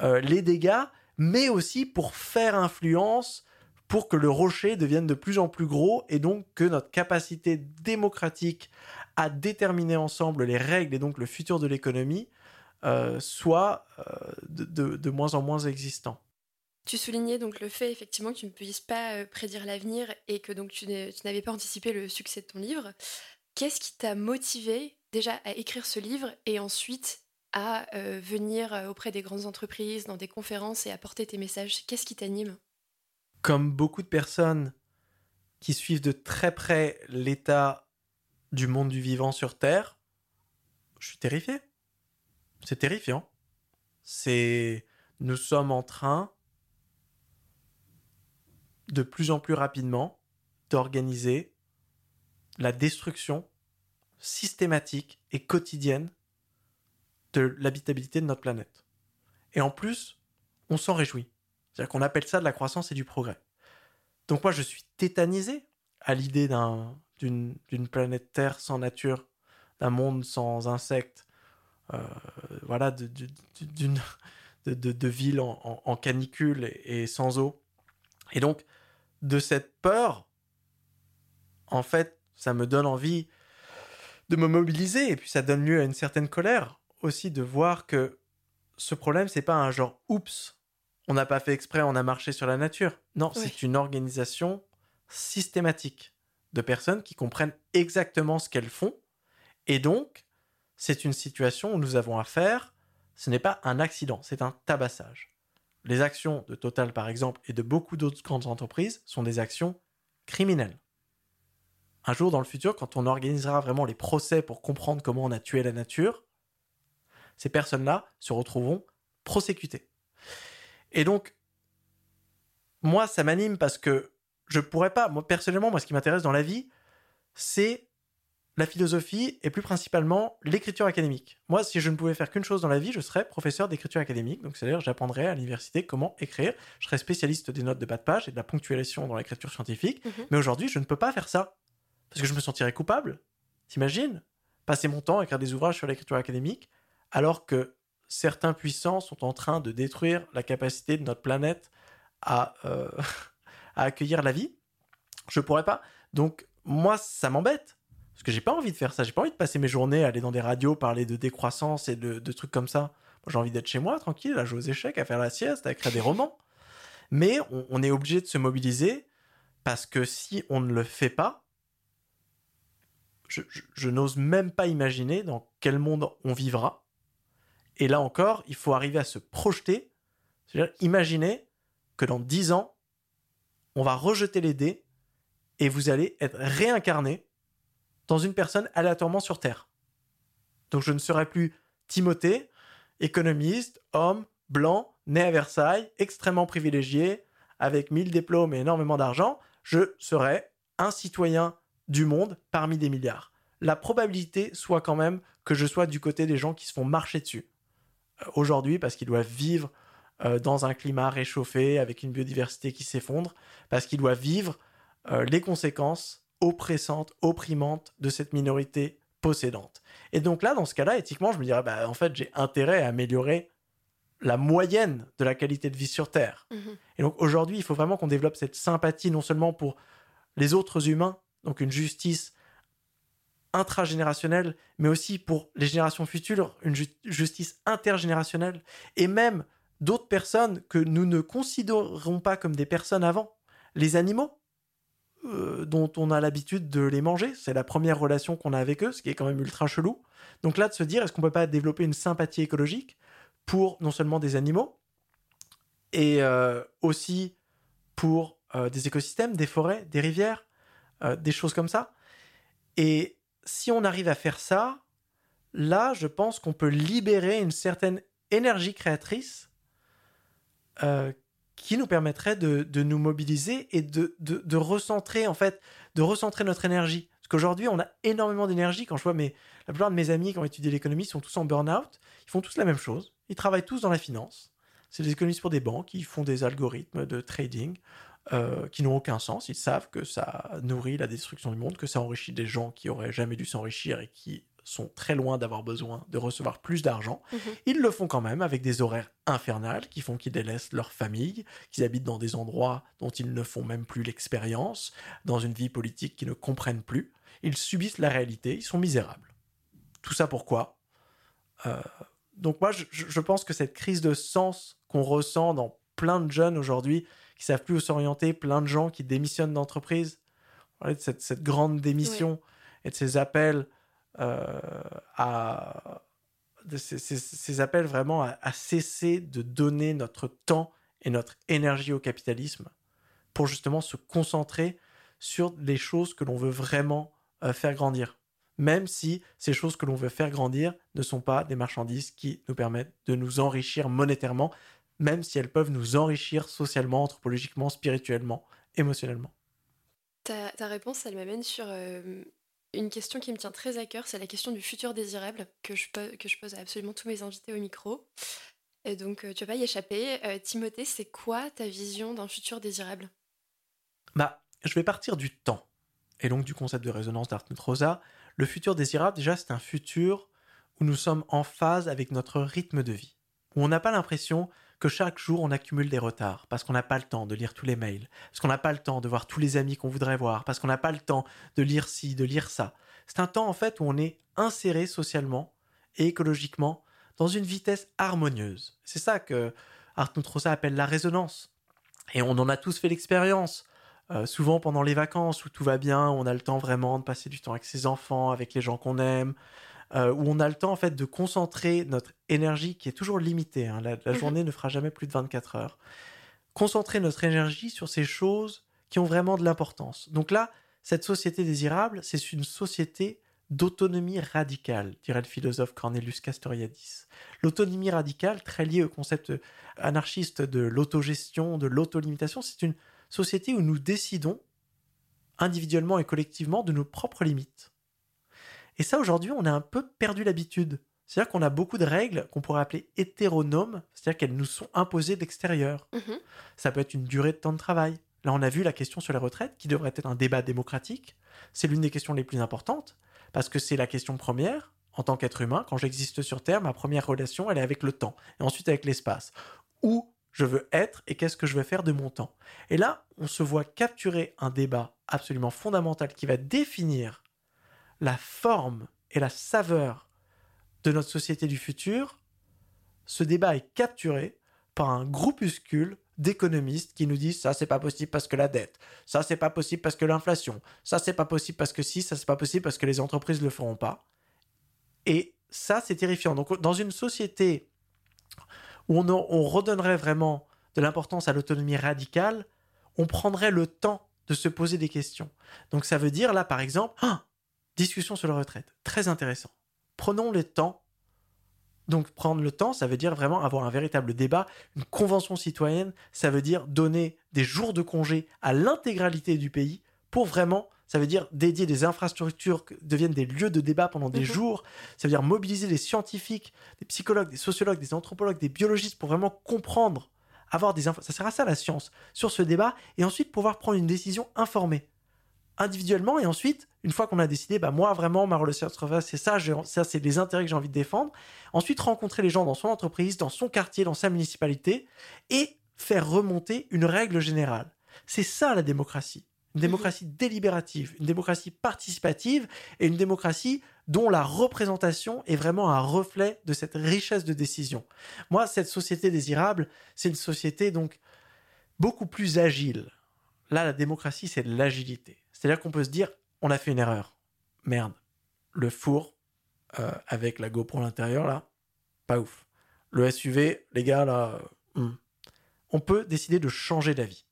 euh, les dégâts, mais aussi pour faire influence pour que le rocher devienne de plus en plus gros et donc que notre capacité démocratique à déterminer ensemble les règles et donc le futur de l'économie euh, soit euh, de, de- moins en moins existant. Tu soulignais donc le fait effectivement que tu ne puisses pas prédire l'avenir et que donc tu n'avais pas anticipé le succès de ton livre. Qu'est-ce qui t'a motivé déjà à écrire ce livre et ensuite à euh, venir euh, auprès des grandes entreprises, dans des conférences et apporter tes messages Qu'est-ce qui t'anime? Comme beaucoup de personnes qui suivent de très près l'état du monde du vivant sur Terre, je suis terrifié. C'est terrifiant. C'est nous sommes en train de plus en plus rapidement d'organiser la destruction systématique et quotidienne de l'habitabilité de notre planète. Et en plus, on s'en réjouit. C'est-à-dire qu'on appelle ça de la croissance et du progrès. Donc moi, je suis tétanisé à l'idée d'un- d'une planète Terre sans nature, d'un monde sans insectes, euh, voilà, de, de, de- de, villes en canicule et, et sans eau. Et donc, de cette peur en fait, ça me donne envie de me mobiliser et puis ça donne lieu à une certaine colère aussi de voir que ce problème, c'est pas un genre oups, on n'a pas fait exprès, on a marché sur la nature. Non, c'est une organisation systématique de personnes qui comprennent exactement ce qu'elles font. Et donc, c'est une situation où nous avons affaire, ce n'est pas un accident, c'est un tabassage. Les actions de Total, par exemple, et de beaucoup d'autres grandes entreprises sont des actions criminelles. Un jour dans le futur, quand on organisera vraiment les procès pour comprendre comment on a tué la nature, ces personnes-là se retrouveront prosécutées. Et donc, moi, ça m'anime parce que je pourrais pas, moi personnellement, moi ce qui m'intéresse dans la vie, c'est la philosophie et plus principalement l'écriture académique. Moi, si je ne pouvais faire qu'une chose dans la vie, je serais professeur d'écriture académique. Donc, c'est-à-dire, j'apprendrais à l'université comment écrire. Je serais spécialiste des notes de bas de page et de la ponctuation dans l'écriture scientifique. Mhm. Mais aujourd'hui, je ne peux pas faire ça parce que je me sentirais coupable. T'imagines? Passer mon temps à écrire des ouvrages sur l'écriture académique alors que certains puissants sont en train de détruire la capacité de notre planète à, euh, à accueillir la vie. Je pourrais pas. Donc, moi, ça m'embête. Parce que j'ai pas envie de faire ça. J'ai pas envie de passer mes journées à aller dans des radios, parler de décroissance et de, trucs comme ça. J'ai envie d'être chez moi, tranquille, à jouer aux échecs, à faire la sieste, à écrire des romans. Mais on, est obligé de se mobiliser parce que si on ne le fait pas, je n'ose même pas imaginer dans quel monde on vivra. Et là encore, il faut arriver à se projeter. C'est-à-dire, imaginer que dans dix ans, on va rejeter les dés et vous allez être réincarné dans une personne aléatoirement sur Terre. Donc je ne serai plus Timothée, économiste, homme, blanc, né à Versailles, extrêmement privilégié, avec mille diplômes et énormément d'argent. Je serai un citoyen du monde parmi des milliards. La probabilité soit quand même que je sois du côté des gens qui se font marcher dessus. Aujourd'hui, parce qu'ils doivent vivre euh, dans un climat réchauffé, avec une biodiversité qui s'effondre, parce qu'ils doivent vivre euh, les conséquences oppressante, opprimante de cette minorité possédante. Et donc là, dans ce cas-là, éthiquement, je me dirais, bah, en fait, j'ai intérêt à améliorer la moyenne de la qualité de vie sur Terre. Mhm. Et donc aujourd'hui, il faut vraiment qu'on développe cette sympathie non seulement pour les autres humains, donc une justice intragénérationnelle, mais aussi pour les générations futures, une justice intergénérationnelle, et même d'autres personnes que nous ne considérons pas comme des personnes avant, les animaux. Euh, dont on a l'habitude de les manger. C'est la première relation qu'on a avec eux, ce qui est quand même ultra chelou. Donc là, de se dire, est-ce qu'on peut pas développer une sympathie écologique pour non seulement des animaux, et euh, aussi pour euh, des écosystèmes, des forêts, des rivières, des choses comme ça. Et si on arrive à faire ça, là, je pense qu'on peut libérer une certaine énergie créatrice qui nous permettrait de, nous mobiliser et de, de, recentrer, en fait, de recentrer notre énergie. Parce qu'aujourd'hui, on a énormément d'énergie. Quand je vois mes, la plupart de mes amis qui ont étudié l'économie sont tous en burn-out, ils font tous la même chose. Ils travaillent tous dans la finance. C'est des économistes pour des banques, ils font des algorithmes de trading euh, qui n'ont aucun sens. Ils savent que ça nourrit la destruction du monde, que ça enrichit des gens qui auraient jamais dû s'enrichir et qui sont très loin d'avoir besoin de recevoir plus d'argent, mhm. ils le font quand même avec des horaires infernales qui font qu'ils délaissent leur famille, qu'ils habitent dans des endroits dont ils ne font même plus l'expérience, dans une vie politique qu'ils ne comprennent plus. Ils subissent la réalité, ils sont misérables. Tout ça pourquoi euh, Donc moi, je, pense que cette crise de sens qu'on ressent dans plein de jeunes aujourd'hui qui savent plus où s'orienter, plein de gens qui démissionnent d'entreprise, cette, cette, grande démission et de ces appels euh, à ces, appels vraiment à, cesser de donner notre temps et notre énergie au capitalisme pour justement se concentrer sur les choses que l'on veut vraiment euh, faire grandir. Même si ces choses que l'on veut faire grandir ne sont pas des marchandises qui nous permettent de nous enrichir monétairement, même si elles peuvent nous enrichir socialement, anthropologiquement, spirituellement, émotionnellement. Ta, réponse, elle m'amène sur euh, une question qui me tient très à cœur, c'est la question du futur désirable que je, que je pose à absolument tous mes invités au micro. Et donc, euh, tu vas pas y échapper. Euh, Timothée, c'est quoi ta vision d'un futur désirable? Bah, je vais partir du temps. Et donc du concept de résonance d'Artmut Rosa. Le futur désirable, déjà, c'est un futur où nous sommes en phase avec notre rythme de vie. Où on n'a pas l'impression que chaque jour on accumule des retards parce qu'on n'a pas le temps de lire tous les mails, parce qu'on n'a pas le temps de voir tous les amis qu'on voudrait voir, parce qu'on n'a pas le temps de lire ci, de lire ça. C'est un temps en fait où on est inséré socialement et écologiquement dans une vitesse harmonieuse. C'est ça que Arthur Trossa appelle la résonance. Et on en a tous fait l'expérience. Euh, souvent pendant les vacances où tout va bien, on a le temps vraiment de passer du temps avec ses enfants, avec les gens qu'on aime, euh, où on a le temps en fait de concentrer notre énergie qui est toujours limitée. Hein. La, mhm. journée ne fera jamais plus de 24 heures. Concentrer notre énergie sur ces choses qui ont vraiment de l'importance. Donc là, cette société désirable, c'est une société d'autonomie radicale, dirait le philosophe Cornelius Castoriadis. L'autonomie radicale, très liée au concept anarchiste de l'autogestion, de l'autolimitation, c'est une société où nous décidons individuellement et collectivement de nos propres limites. Et ça, aujourd'hui, on a un peu perdu l'habitude. C'est-à-dire qu'on a beaucoup de règles qu'on pourrait appeler hétéronomes, c'est-à-dire qu'elles nous sont imposées d'extérieur. Mhm. Ça peut être une durée de temps de travail. Là, on a vu la question sur les retraites, qui devrait être un débat démocratique. C'est l'une des questions les plus importantes parce que c'est la question première. En tant qu'être humain, quand j'existe sur Terre, ma première relation, elle est avec le temps, et ensuite avec l'espace. Où je veux être et qu'est-ce que je veux faire de mon temps. Et là, on se voit capturer un débat absolument fondamental qui va définir la forme et la saveur de notre société du futur. Ce débat est capturé par un groupuscule d'économistes qui nous disent ça c'est pas possible parce que la dette, ça c'est pas possible parce que l'inflation, ça c'est pas possible parce que si, ça c'est pas possible parce que les entreprises le feront pas. Et ça c'est terrifiant. Donc dans une société où on, redonnerait vraiment de l'importance à l'autonomie radicale, on prendrait le temps de se poser des questions. Donc ça veut dire là par exemple, ah, discussion sur la retraite, très intéressant. Prenons le temps. Donc prendre le temps, ça veut dire vraiment avoir un véritable débat, une convention citoyenne, ça veut dire donner des jours de congé à l'intégralité du pays pour vraiment, ça veut dire dédier des infrastructures qui deviennent des lieux de débat pendant des mhm. jours, ça veut dire mobiliser des scientifiques, des psychologues, des sociologues, des anthropologues, des biologistes pour vraiment comprendre, avoir des infos, ça sert à ça la science, sur ce débat, et ensuite pouvoir prendre une décision informée individuellement et ensuite, une fois qu'on a décidé, bah moi vraiment ma relation c'est ça, ça c'est les intérêts que j'ai envie de défendre. Ensuite, rencontrer les gens dans son entreprise, dans son quartier, dans sa municipalité et faire remonter une règle générale. C'est ça la démocratie. Une démocratie délibérative, une démocratie participative et une démocratie dont la représentation est vraiment un reflet de cette richesse de décision. Moi, cette société désirable, c'est une société donc beaucoup plus agile. Là, la démocratie, c'est de l'agilité. C'est-à-dire qu'on peut se dire, on a fait une erreur. Merde. Le four euh, avec la GoPro à l'intérieur, là, pas ouf. Le SUV, les gars, là, hmm. on peut décider de changer d'avis.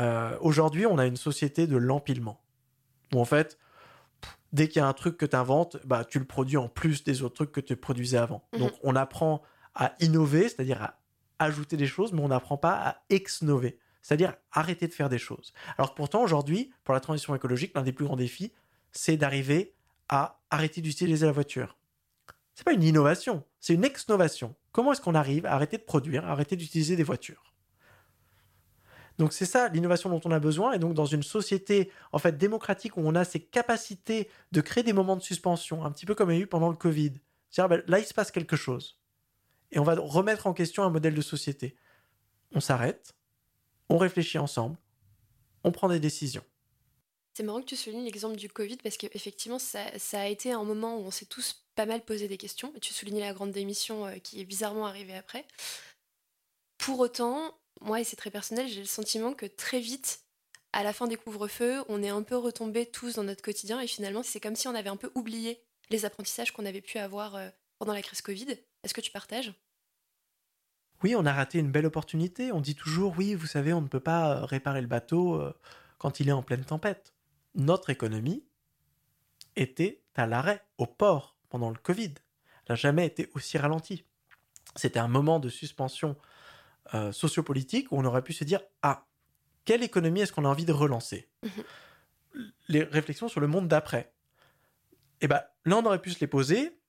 Euh, aujourd'hui, on a une société de l'empilement. Où en fait, dès qu'il y a un truc que tu inventes, bah, tu le produis en plus des autres trucs que tu produisais avant. Mhm. Donc, on apprend à innover, c'est-à-dire à ajouter des choses, mais on n'apprend pas à exnover c'est-à-dire arrêter de faire des choses. Alors pourtant, aujourd'hui, pour la transition écologique, l'un des plus grands défis, c'est d'arriver à arrêter d'utiliser la voiture. C'est pas une innovation, c'est une exnovation. Comment est-ce qu'on arrive à arrêter de produire, arrêter d'utiliser des voitures? Donc c'est ça l'innovation dont on a besoin et donc dans une société en fait démocratique où on a ces capacités de créer des moments de suspension, un petit peu comme il y a eu pendant le Covid. C'est-à-dire ben, là il se passe quelque chose et on va remettre en question un modèle de société. On s'arrête, on réfléchit ensemble, on prend des décisions. C'est marrant que tu soulignes l'exemple du Covid parce qu'effectivement, ça, a été un moment où on s'est tous pas mal posé des questions. Tu soulignais la grande démission euh, qui est bizarrement arrivée après. Pour autant, moi, et c'est très personnel, j'ai le sentiment que très vite, à la fin des couvre-feux, on est un peu retombés tous dans notre quotidien et finalement, c'est comme si on avait un peu oublié les apprentissages qu'on avait pu avoir euh, pendant la crise Covid. Est-ce que tu partages? Oui, on a raté une belle opportunité. On dit toujours, oui, vous savez, on ne peut pas euh, réparer le bateau euh, quand il est en pleine tempête. Notre économie était à l'arrêt, au port, pendant le Covid. Elle n'a jamais été aussi ralentie. C'était un moment de suspension euh, sociopolitique où on aurait pu se dire, ah, quelle économie est-ce qu'on a envie de relancer? Mmh Les réflexions sur le monde d'après. Eh bien, là, on aurait pu se les poser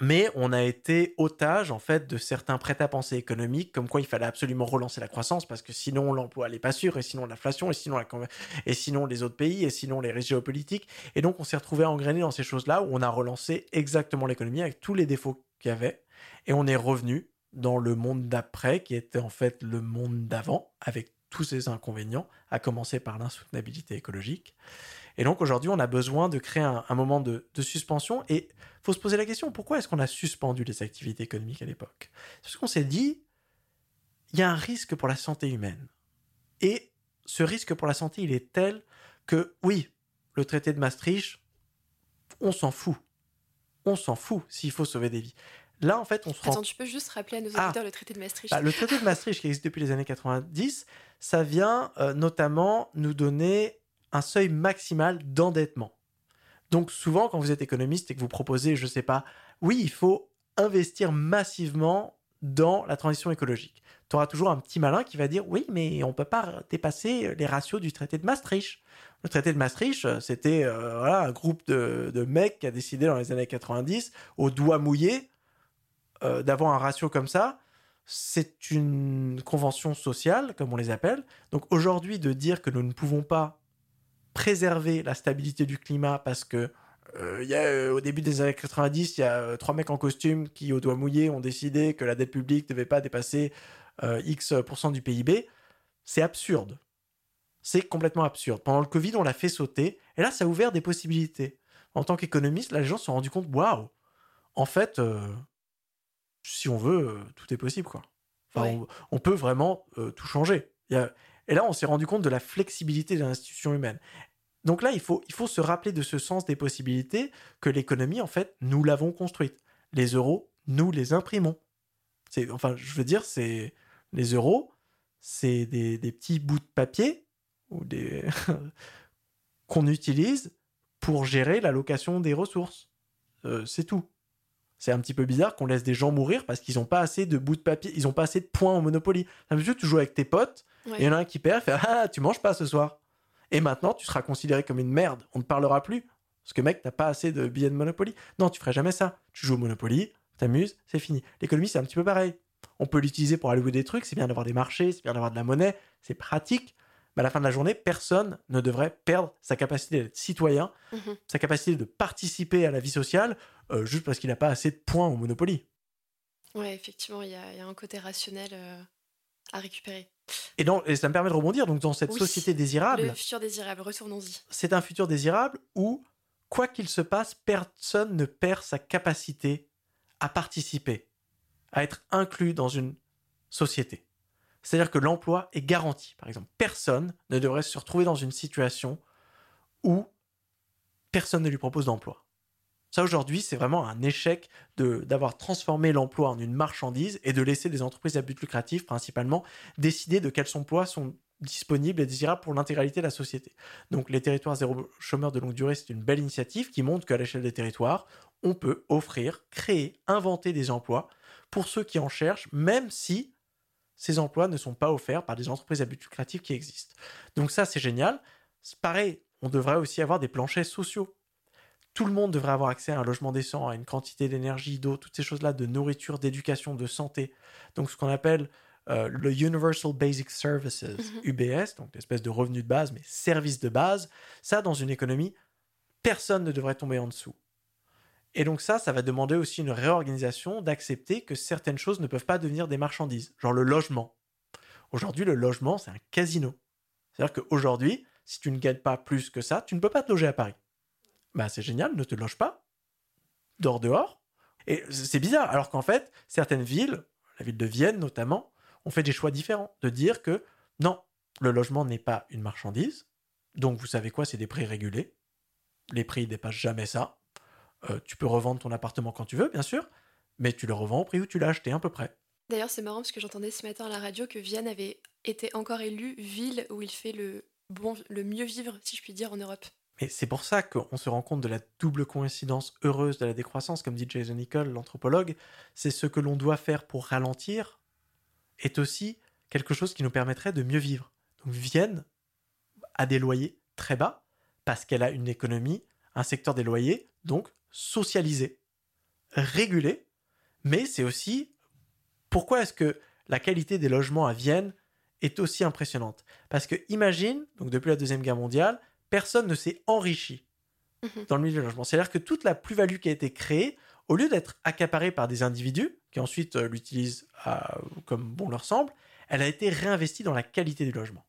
mais on a été otage en fait de certains prêts-à-penser économiques, comme quoi il fallait absolument relancer la croissance parce que sinon l'emploi n'est pas sûr, et sinon l'inflation, et sinon les autres pays, et sinon les régions politiques. Et donc on s'est retrouvé engrainé dans ces choses-là où on a relancé exactement l'économie avec tous les défauts qu'il y avait, et on est revenu dans le monde d'après, qui était en fait le monde d'avant, avec tous ses inconvénients, à commencer par l'insoutenabilité écologique. Et donc aujourd'hui, on a besoin de créer un, moment de, suspension. Et il faut se poser la question, pourquoi est-ce qu'on a suspendu les activités économiques à l'époque? Parce qu'on s'est dit, il y a un risque pour la santé humaine. Et ce risque pour la santé, il est tel que, oui, le traité de Maastricht, on s'en fout. On s'en fout s'il faut sauver des vies. Là, en fait, on se rend... Attends, tu peux juste rappeler à nos ah. auditeurs le traité de Maastricht? Bah, Le traité de Maastricht, qui existe depuis les années 90, ça vient euh, notamment nous donner un seuil maximal d'endettement. Donc souvent, quand vous êtes économiste et que vous proposez, je ne sais pas, oui, il faut investir massivement dans la transition écologique. Tu auras toujours un petit malin qui va dire, oui, mais on ne peut pas dépasser les ratios du traité de Maastricht. Le traité de Maastricht, c'était euh, un groupe de, mecs qui a décidé dans les années 90, au doigt mouillé, euh, d'avoir un ratio comme ça. C'est une convention sociale, comme on les appelle. Donc aujourd'hui, de dire que nous ne pouvons pas préserver la stabilité du climat parce que euh, y a, euh, au début des années 90, il y a euh, trois mecs en costume qui, au doigt mouillé, ont décidé que la dette publique ne devait pas dépasser X du PIB. C'est absurde. C'est complètement absurde. Pendant le Covid, on l'a fait sauter. Et là, ça a ouvert des possibilités. En tant qu'économiste, les gens se sont rendus compte waouh, en fait, si on veut, tout est possible. quoi. Enfin, on, peut vraiment tout changer. Il y a, et là, on s'est rendu compte de la flexibilité de l'institution humaine. Donc là, il faut, il faut se rappeler de ce sens des possibilités que l'économie, en fait, nous l'avons construite. Les euros, nous les imprimons. C'est, enfin, je veux dire, c'est les euros, c'est des, petits bouts de papier ou des qu'on utilise pour gérer l'allocation des ressources. Euh, c'est tout. C'est un petit peu bizarre qu'on laisse des gens mourir parce qu'ils n'ont pas assez de bouts de papier, ils n'ont pas assez de points en Monopoly. Tu joues avec tes potes, et il y en a un qui perd, fait Ah, tu manges pas ce soir. Et maintenant, tu seras considéré comme une merde. On ne parlera plus. Parce que, mec, t'as pas assez de billets de Monopoly. Non, tu ferais jamais ça. Tu joues au Monopoly, t'amuses, c'est fini. L'économie, c'est un petit peu pareil. On peut l'utiliser pour allouer des trucs, c'est bien d'avoir des marchés, c'est bien d'avoir de la monnaie, c'est pratique. Mais à la fin de la journée, personne ne devrait perdre sa capacité d'être citoyen, mhm. sa capacité de participer à la vie sociale, euh, juste parce qu'il n'a pas assez de points au Monopoly. Ouais, effectivement, il y, a un côté rationnel euh, à récupérer. Et, donc, ça me permet de rebondir donc dans cette société désirable. Le futur désirable, retournons-y. C'est un futur désirable où, quoi qu'il se passe, personne ne perd sa capacité à participer, à être inclus dans une société. C'est-à-dire que l'emploi est garanti. Par exemple, personne ne devrait se retrouver dans une situation où personne ne lui propose d'emploi. Ça, aujourd'hui, c'est vraiment un échec d'avoir transformé l'emploi en une marchandise et de laisser des entreprises à but lucratif, principalement, décider de quels emplois sont disponibles et désirables pour l'intégralité de la société. Donc, les territoires zéro chômeur de longue durée, c'est une belle initiative qui montre qu'à l'échelle des territoires, on peut offrir, créer, inventer des emplois pour ceux qui en cherchent, même si ces emplois ne sont pas offerts par des entreprises à but lucratif qui existent. Donc ça, c'est génial. Pareil, on devrait aussi avoir des planchers sociaux tout le monde devrait avoir accès à un logement décent, à une quantité d'énergie, d'eau, toutes ces choses-là, de nourriture, d'éducation, de santé. Donc ce qu'on appelle euh, le Universal Basic Services, UBS, mhm. donc l'espèce de revenu de base, mais service de base, ça, dans une économie, personne ne devrait tomber en dessous. Et donc ça, ça va demander aussi une réorganisation d'accepter que certaines choses ne peuvent pas devenir des marchandises, genre le logement. Aujourd'hui, le logement, c'est un casino. C'est-à-dire qu'aujourd'hui, si tu ne gagnes pas plus que ça, tu ne peux pas te loger à Paris bah c'est génial, ne te loge pas, dors dehors. Et c'est bizarre, alors qu'en fait, certaines villes, la ville de Vienne notamment, ont fait des choix différents, de dire que non, le logement n'est pas une marchandise, donc vous savez quoi, c'est des prix régulés, les prix dépassent jamais ça, euh, tu peux revendre ton appartement quand tu veux, bien sûr, mais tu le revends au prix où tu l'as acheté à peu près. D'ailleurs, c'est marrant parce que j'entendais ce matin à la radio que Vienne avait été encore élue ville où il fait le, bon, le mieux vivre, si je puis dire, en Europe. Et c'est pour ça qu'on se rend compte de la double coïncidence heureuse de la décroissance, comme dit Jason Nicole, l'anthropologue. C'est ce que l'on doit faire pour ralentir, est aussi quelque chose qui nous permettrait de mieux vivre. Donc Vienne a des loyers très bas, parce qu'elle a une économie, un secteur des loyers, donc socialisé, régulé, mais c'est aussi pourquoi est-ce que la qualité des logements à Vienne est aussi impressionnante? Parce que imagine, donc depuis la Deuxième Guerre mondiale, personne ne s'est enrichi mhm. dans le milieu du logement. C'est-à-dire que toute la plus-value qui a été créée au lieu d'être accaparée par des individus qui ensuite euh, l'utilisent comme bon leur semble, elle a été réinvestie dans la qualité du logement.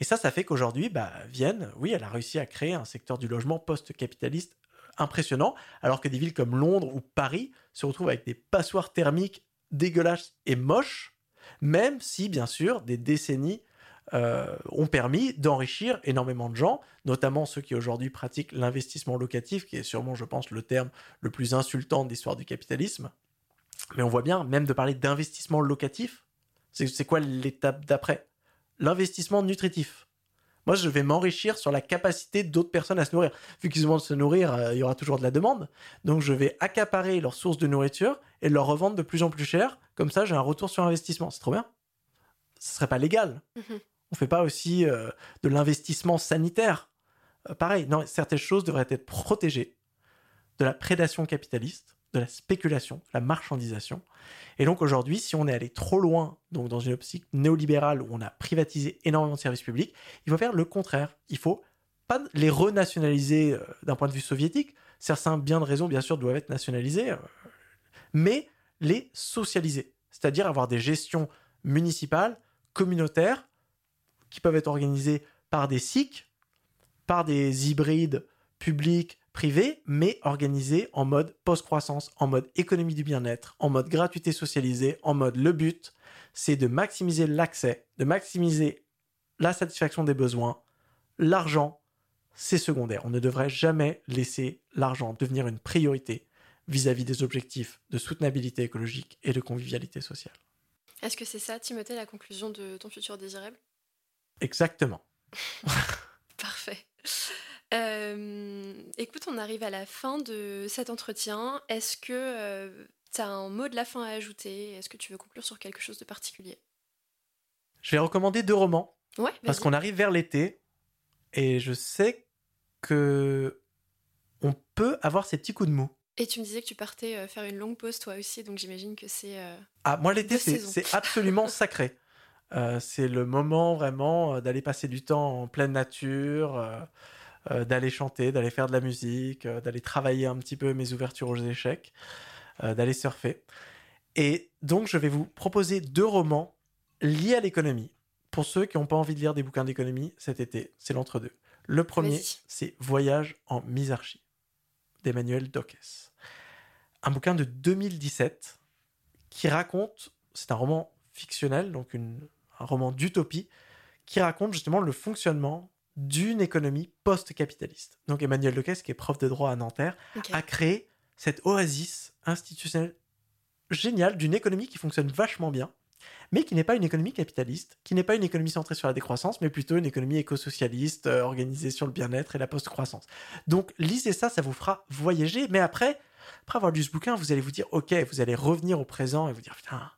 Et ça, ça fait qu'aujourd'hui, bah, Vienne, oui, elle a réussi à créer un secteur du logement post-capitaliste impressionnant, alors que des villes comme Londres ou Paris se retrouvent avec des passoires thermiques dégueulasses et moches, même si, bien sûr, des décennies euh, ont permis d'enrichir énormément de gens, notamment ceux qui aujourd'hui pratiquent l'investissement locatif, qui est sûrement, je pense, le terme le plus insultant de l'histoire du capitalisme. Mais on voit bien, même de parler d'investissement locatif, c'est quoi l'étape d'après? L'investissement nutritif. Moi, je vais m'enrichir sur la capacité d'autres personnes à se nourrir. Vu qu'ils de se nourrir, euh, il y aura toujours de la demande. Donc, je vais accaparer leurs sources de nourriture et leur revendre de plus en plus cher. Comme ça, j'ai un retour sur investissement. C'est trop bien. Ce serait pas légal. Mhm. On fait pas aussi euh, de l'investissement sanitaire. Euh, pareil, non, certaines choses devraient être protégées de la prédation capitaliste, de la spéculation, la marchandisation. Et donc aujourd'hui, si on est allé trop loin, donc dans une optique néolibérale où on a privatisé énormément de services publics, il faut faire le contraire. Il faut pas les renationaliser euh, d'un point de vue soviétique. Certains biens de raison, bien sûr, doivent être nationalisés, euh, mais les socialiser. C'est-à-dire avoir des gestions municipales, communautaires, qui peuvent être organisées par des SIC, par des hybrides publics, privé, mais organisé en mode post-croissance, en mode économie du bien-être, en mode gratuité socialisée, en mode le but, c'est de maximiser l'accès, de maximiser la satisfaction des besoins. L'argent, c'est secondaire. On ne devrait jamais laisser l'argent devenir une priorité vis-à-vis des objectifs de soutenabilité écologique et de convivialité sociale. Est-ce que c'est ça, Timothée, la conclusion de ton futur désirable? Exactement. Parfait. Euh, écoute, on arrive à la fin de cet entretien. Est-ce que euh, tu as un mot de la fin à ajouter? Est-ce que tu veux conclure sur quelque chose de particulier? Je vais recommander deux romans. Ouais, parce qu'on arrive vers l'été et je sais que on peut avoir ces petits coups de mou. Et tu me disais que tu partais euh, faire une longue pause toi aussi, donc j'imagine que c'est. ah, moi l'été c'est absolument sacré. c'est le moment vraiment d'aller passer du temps en pleine nature, euh, d'aller chanter, d'aller faire de la musique, euh, d'aller travailler un petit peu mes ouvertures aux échecs, euh, d'aller surfer. Et donc, je vais vous proposer deux romans liés à l'économie. Pour ceux qui n'ont pas envie de lire des bouquins d'économie cet été, c'est l'entre-deux. Le premier, c'est Voyage en misarchie d'Emmanuel Dockes. Un bouquin de 2017 qui raconte, c'est un roman fictionnel, donc un roman d'utopie, qui raconte justement le fonctionnement d'une économie post-capitaliste. Donc Emmanuel Lequesne, qui est prof de droit à Nanterre, a créé cette oasis institutionnelle géniale d'une économie qui fonctionne vachement bien, mais qui n'est pas une économie capitaliste, qui n'est pas une économie centrée sur la décroissance, mais plutôt une économie éco-socialiste euh, organisée sur le bien-être et la post-croissance. Donc lisez ça, ça vous fera voyager, mais après, après avoir lu ce bouquin, vous allez vous dire, ok, vous allez revenir au présent et vous dire, putain,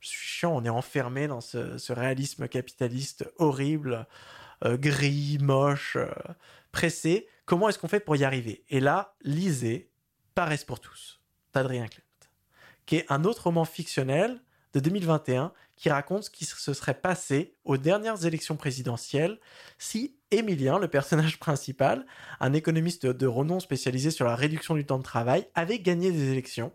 je suis chiant, on est enfermé dans ce réalisme capitaliste horrible. Euh, gris, moche, euh, pressé. Comment est-ce qu'on fait pour y arriver? Et là, lisez Paresse pour tous d'Adrien Klemt, qui est un autre roman fictionnel de 2021 qui raconte ce qui se serait passé aux dernières élections présidentielles si Émilien, le personnage principal, un économiste de renom spécialisé sur la réduction du temps de travail, avait gagné des élections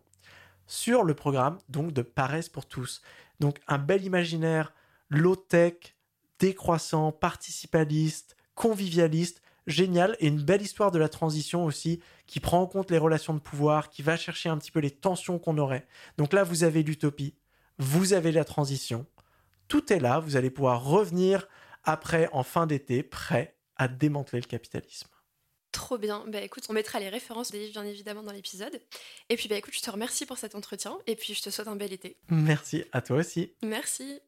sur le programme donc de Paresse pour tous. Donc un bel imaginaire low-tech, décroissant, participaliste, convivialiste, génial et une belle histoire de la transition aussi qui prend en compte les relations de pouvoir, qui va chercher un petit peu les tensions qu'on aurait. Donc là, vous avez l'utopie, vous avez la transition, tout est là, vous allez pouvoir revenir après en fin d'été prêt à démanteler le capitalisme. Trop bien. Bah écoute, on mettra les références des livres bien évidemment dans l'épisode. Et puis bah écoute, je te remercie pour cet entretien et puis je te souhaite un bel été. Merci à toi aussi. Merci.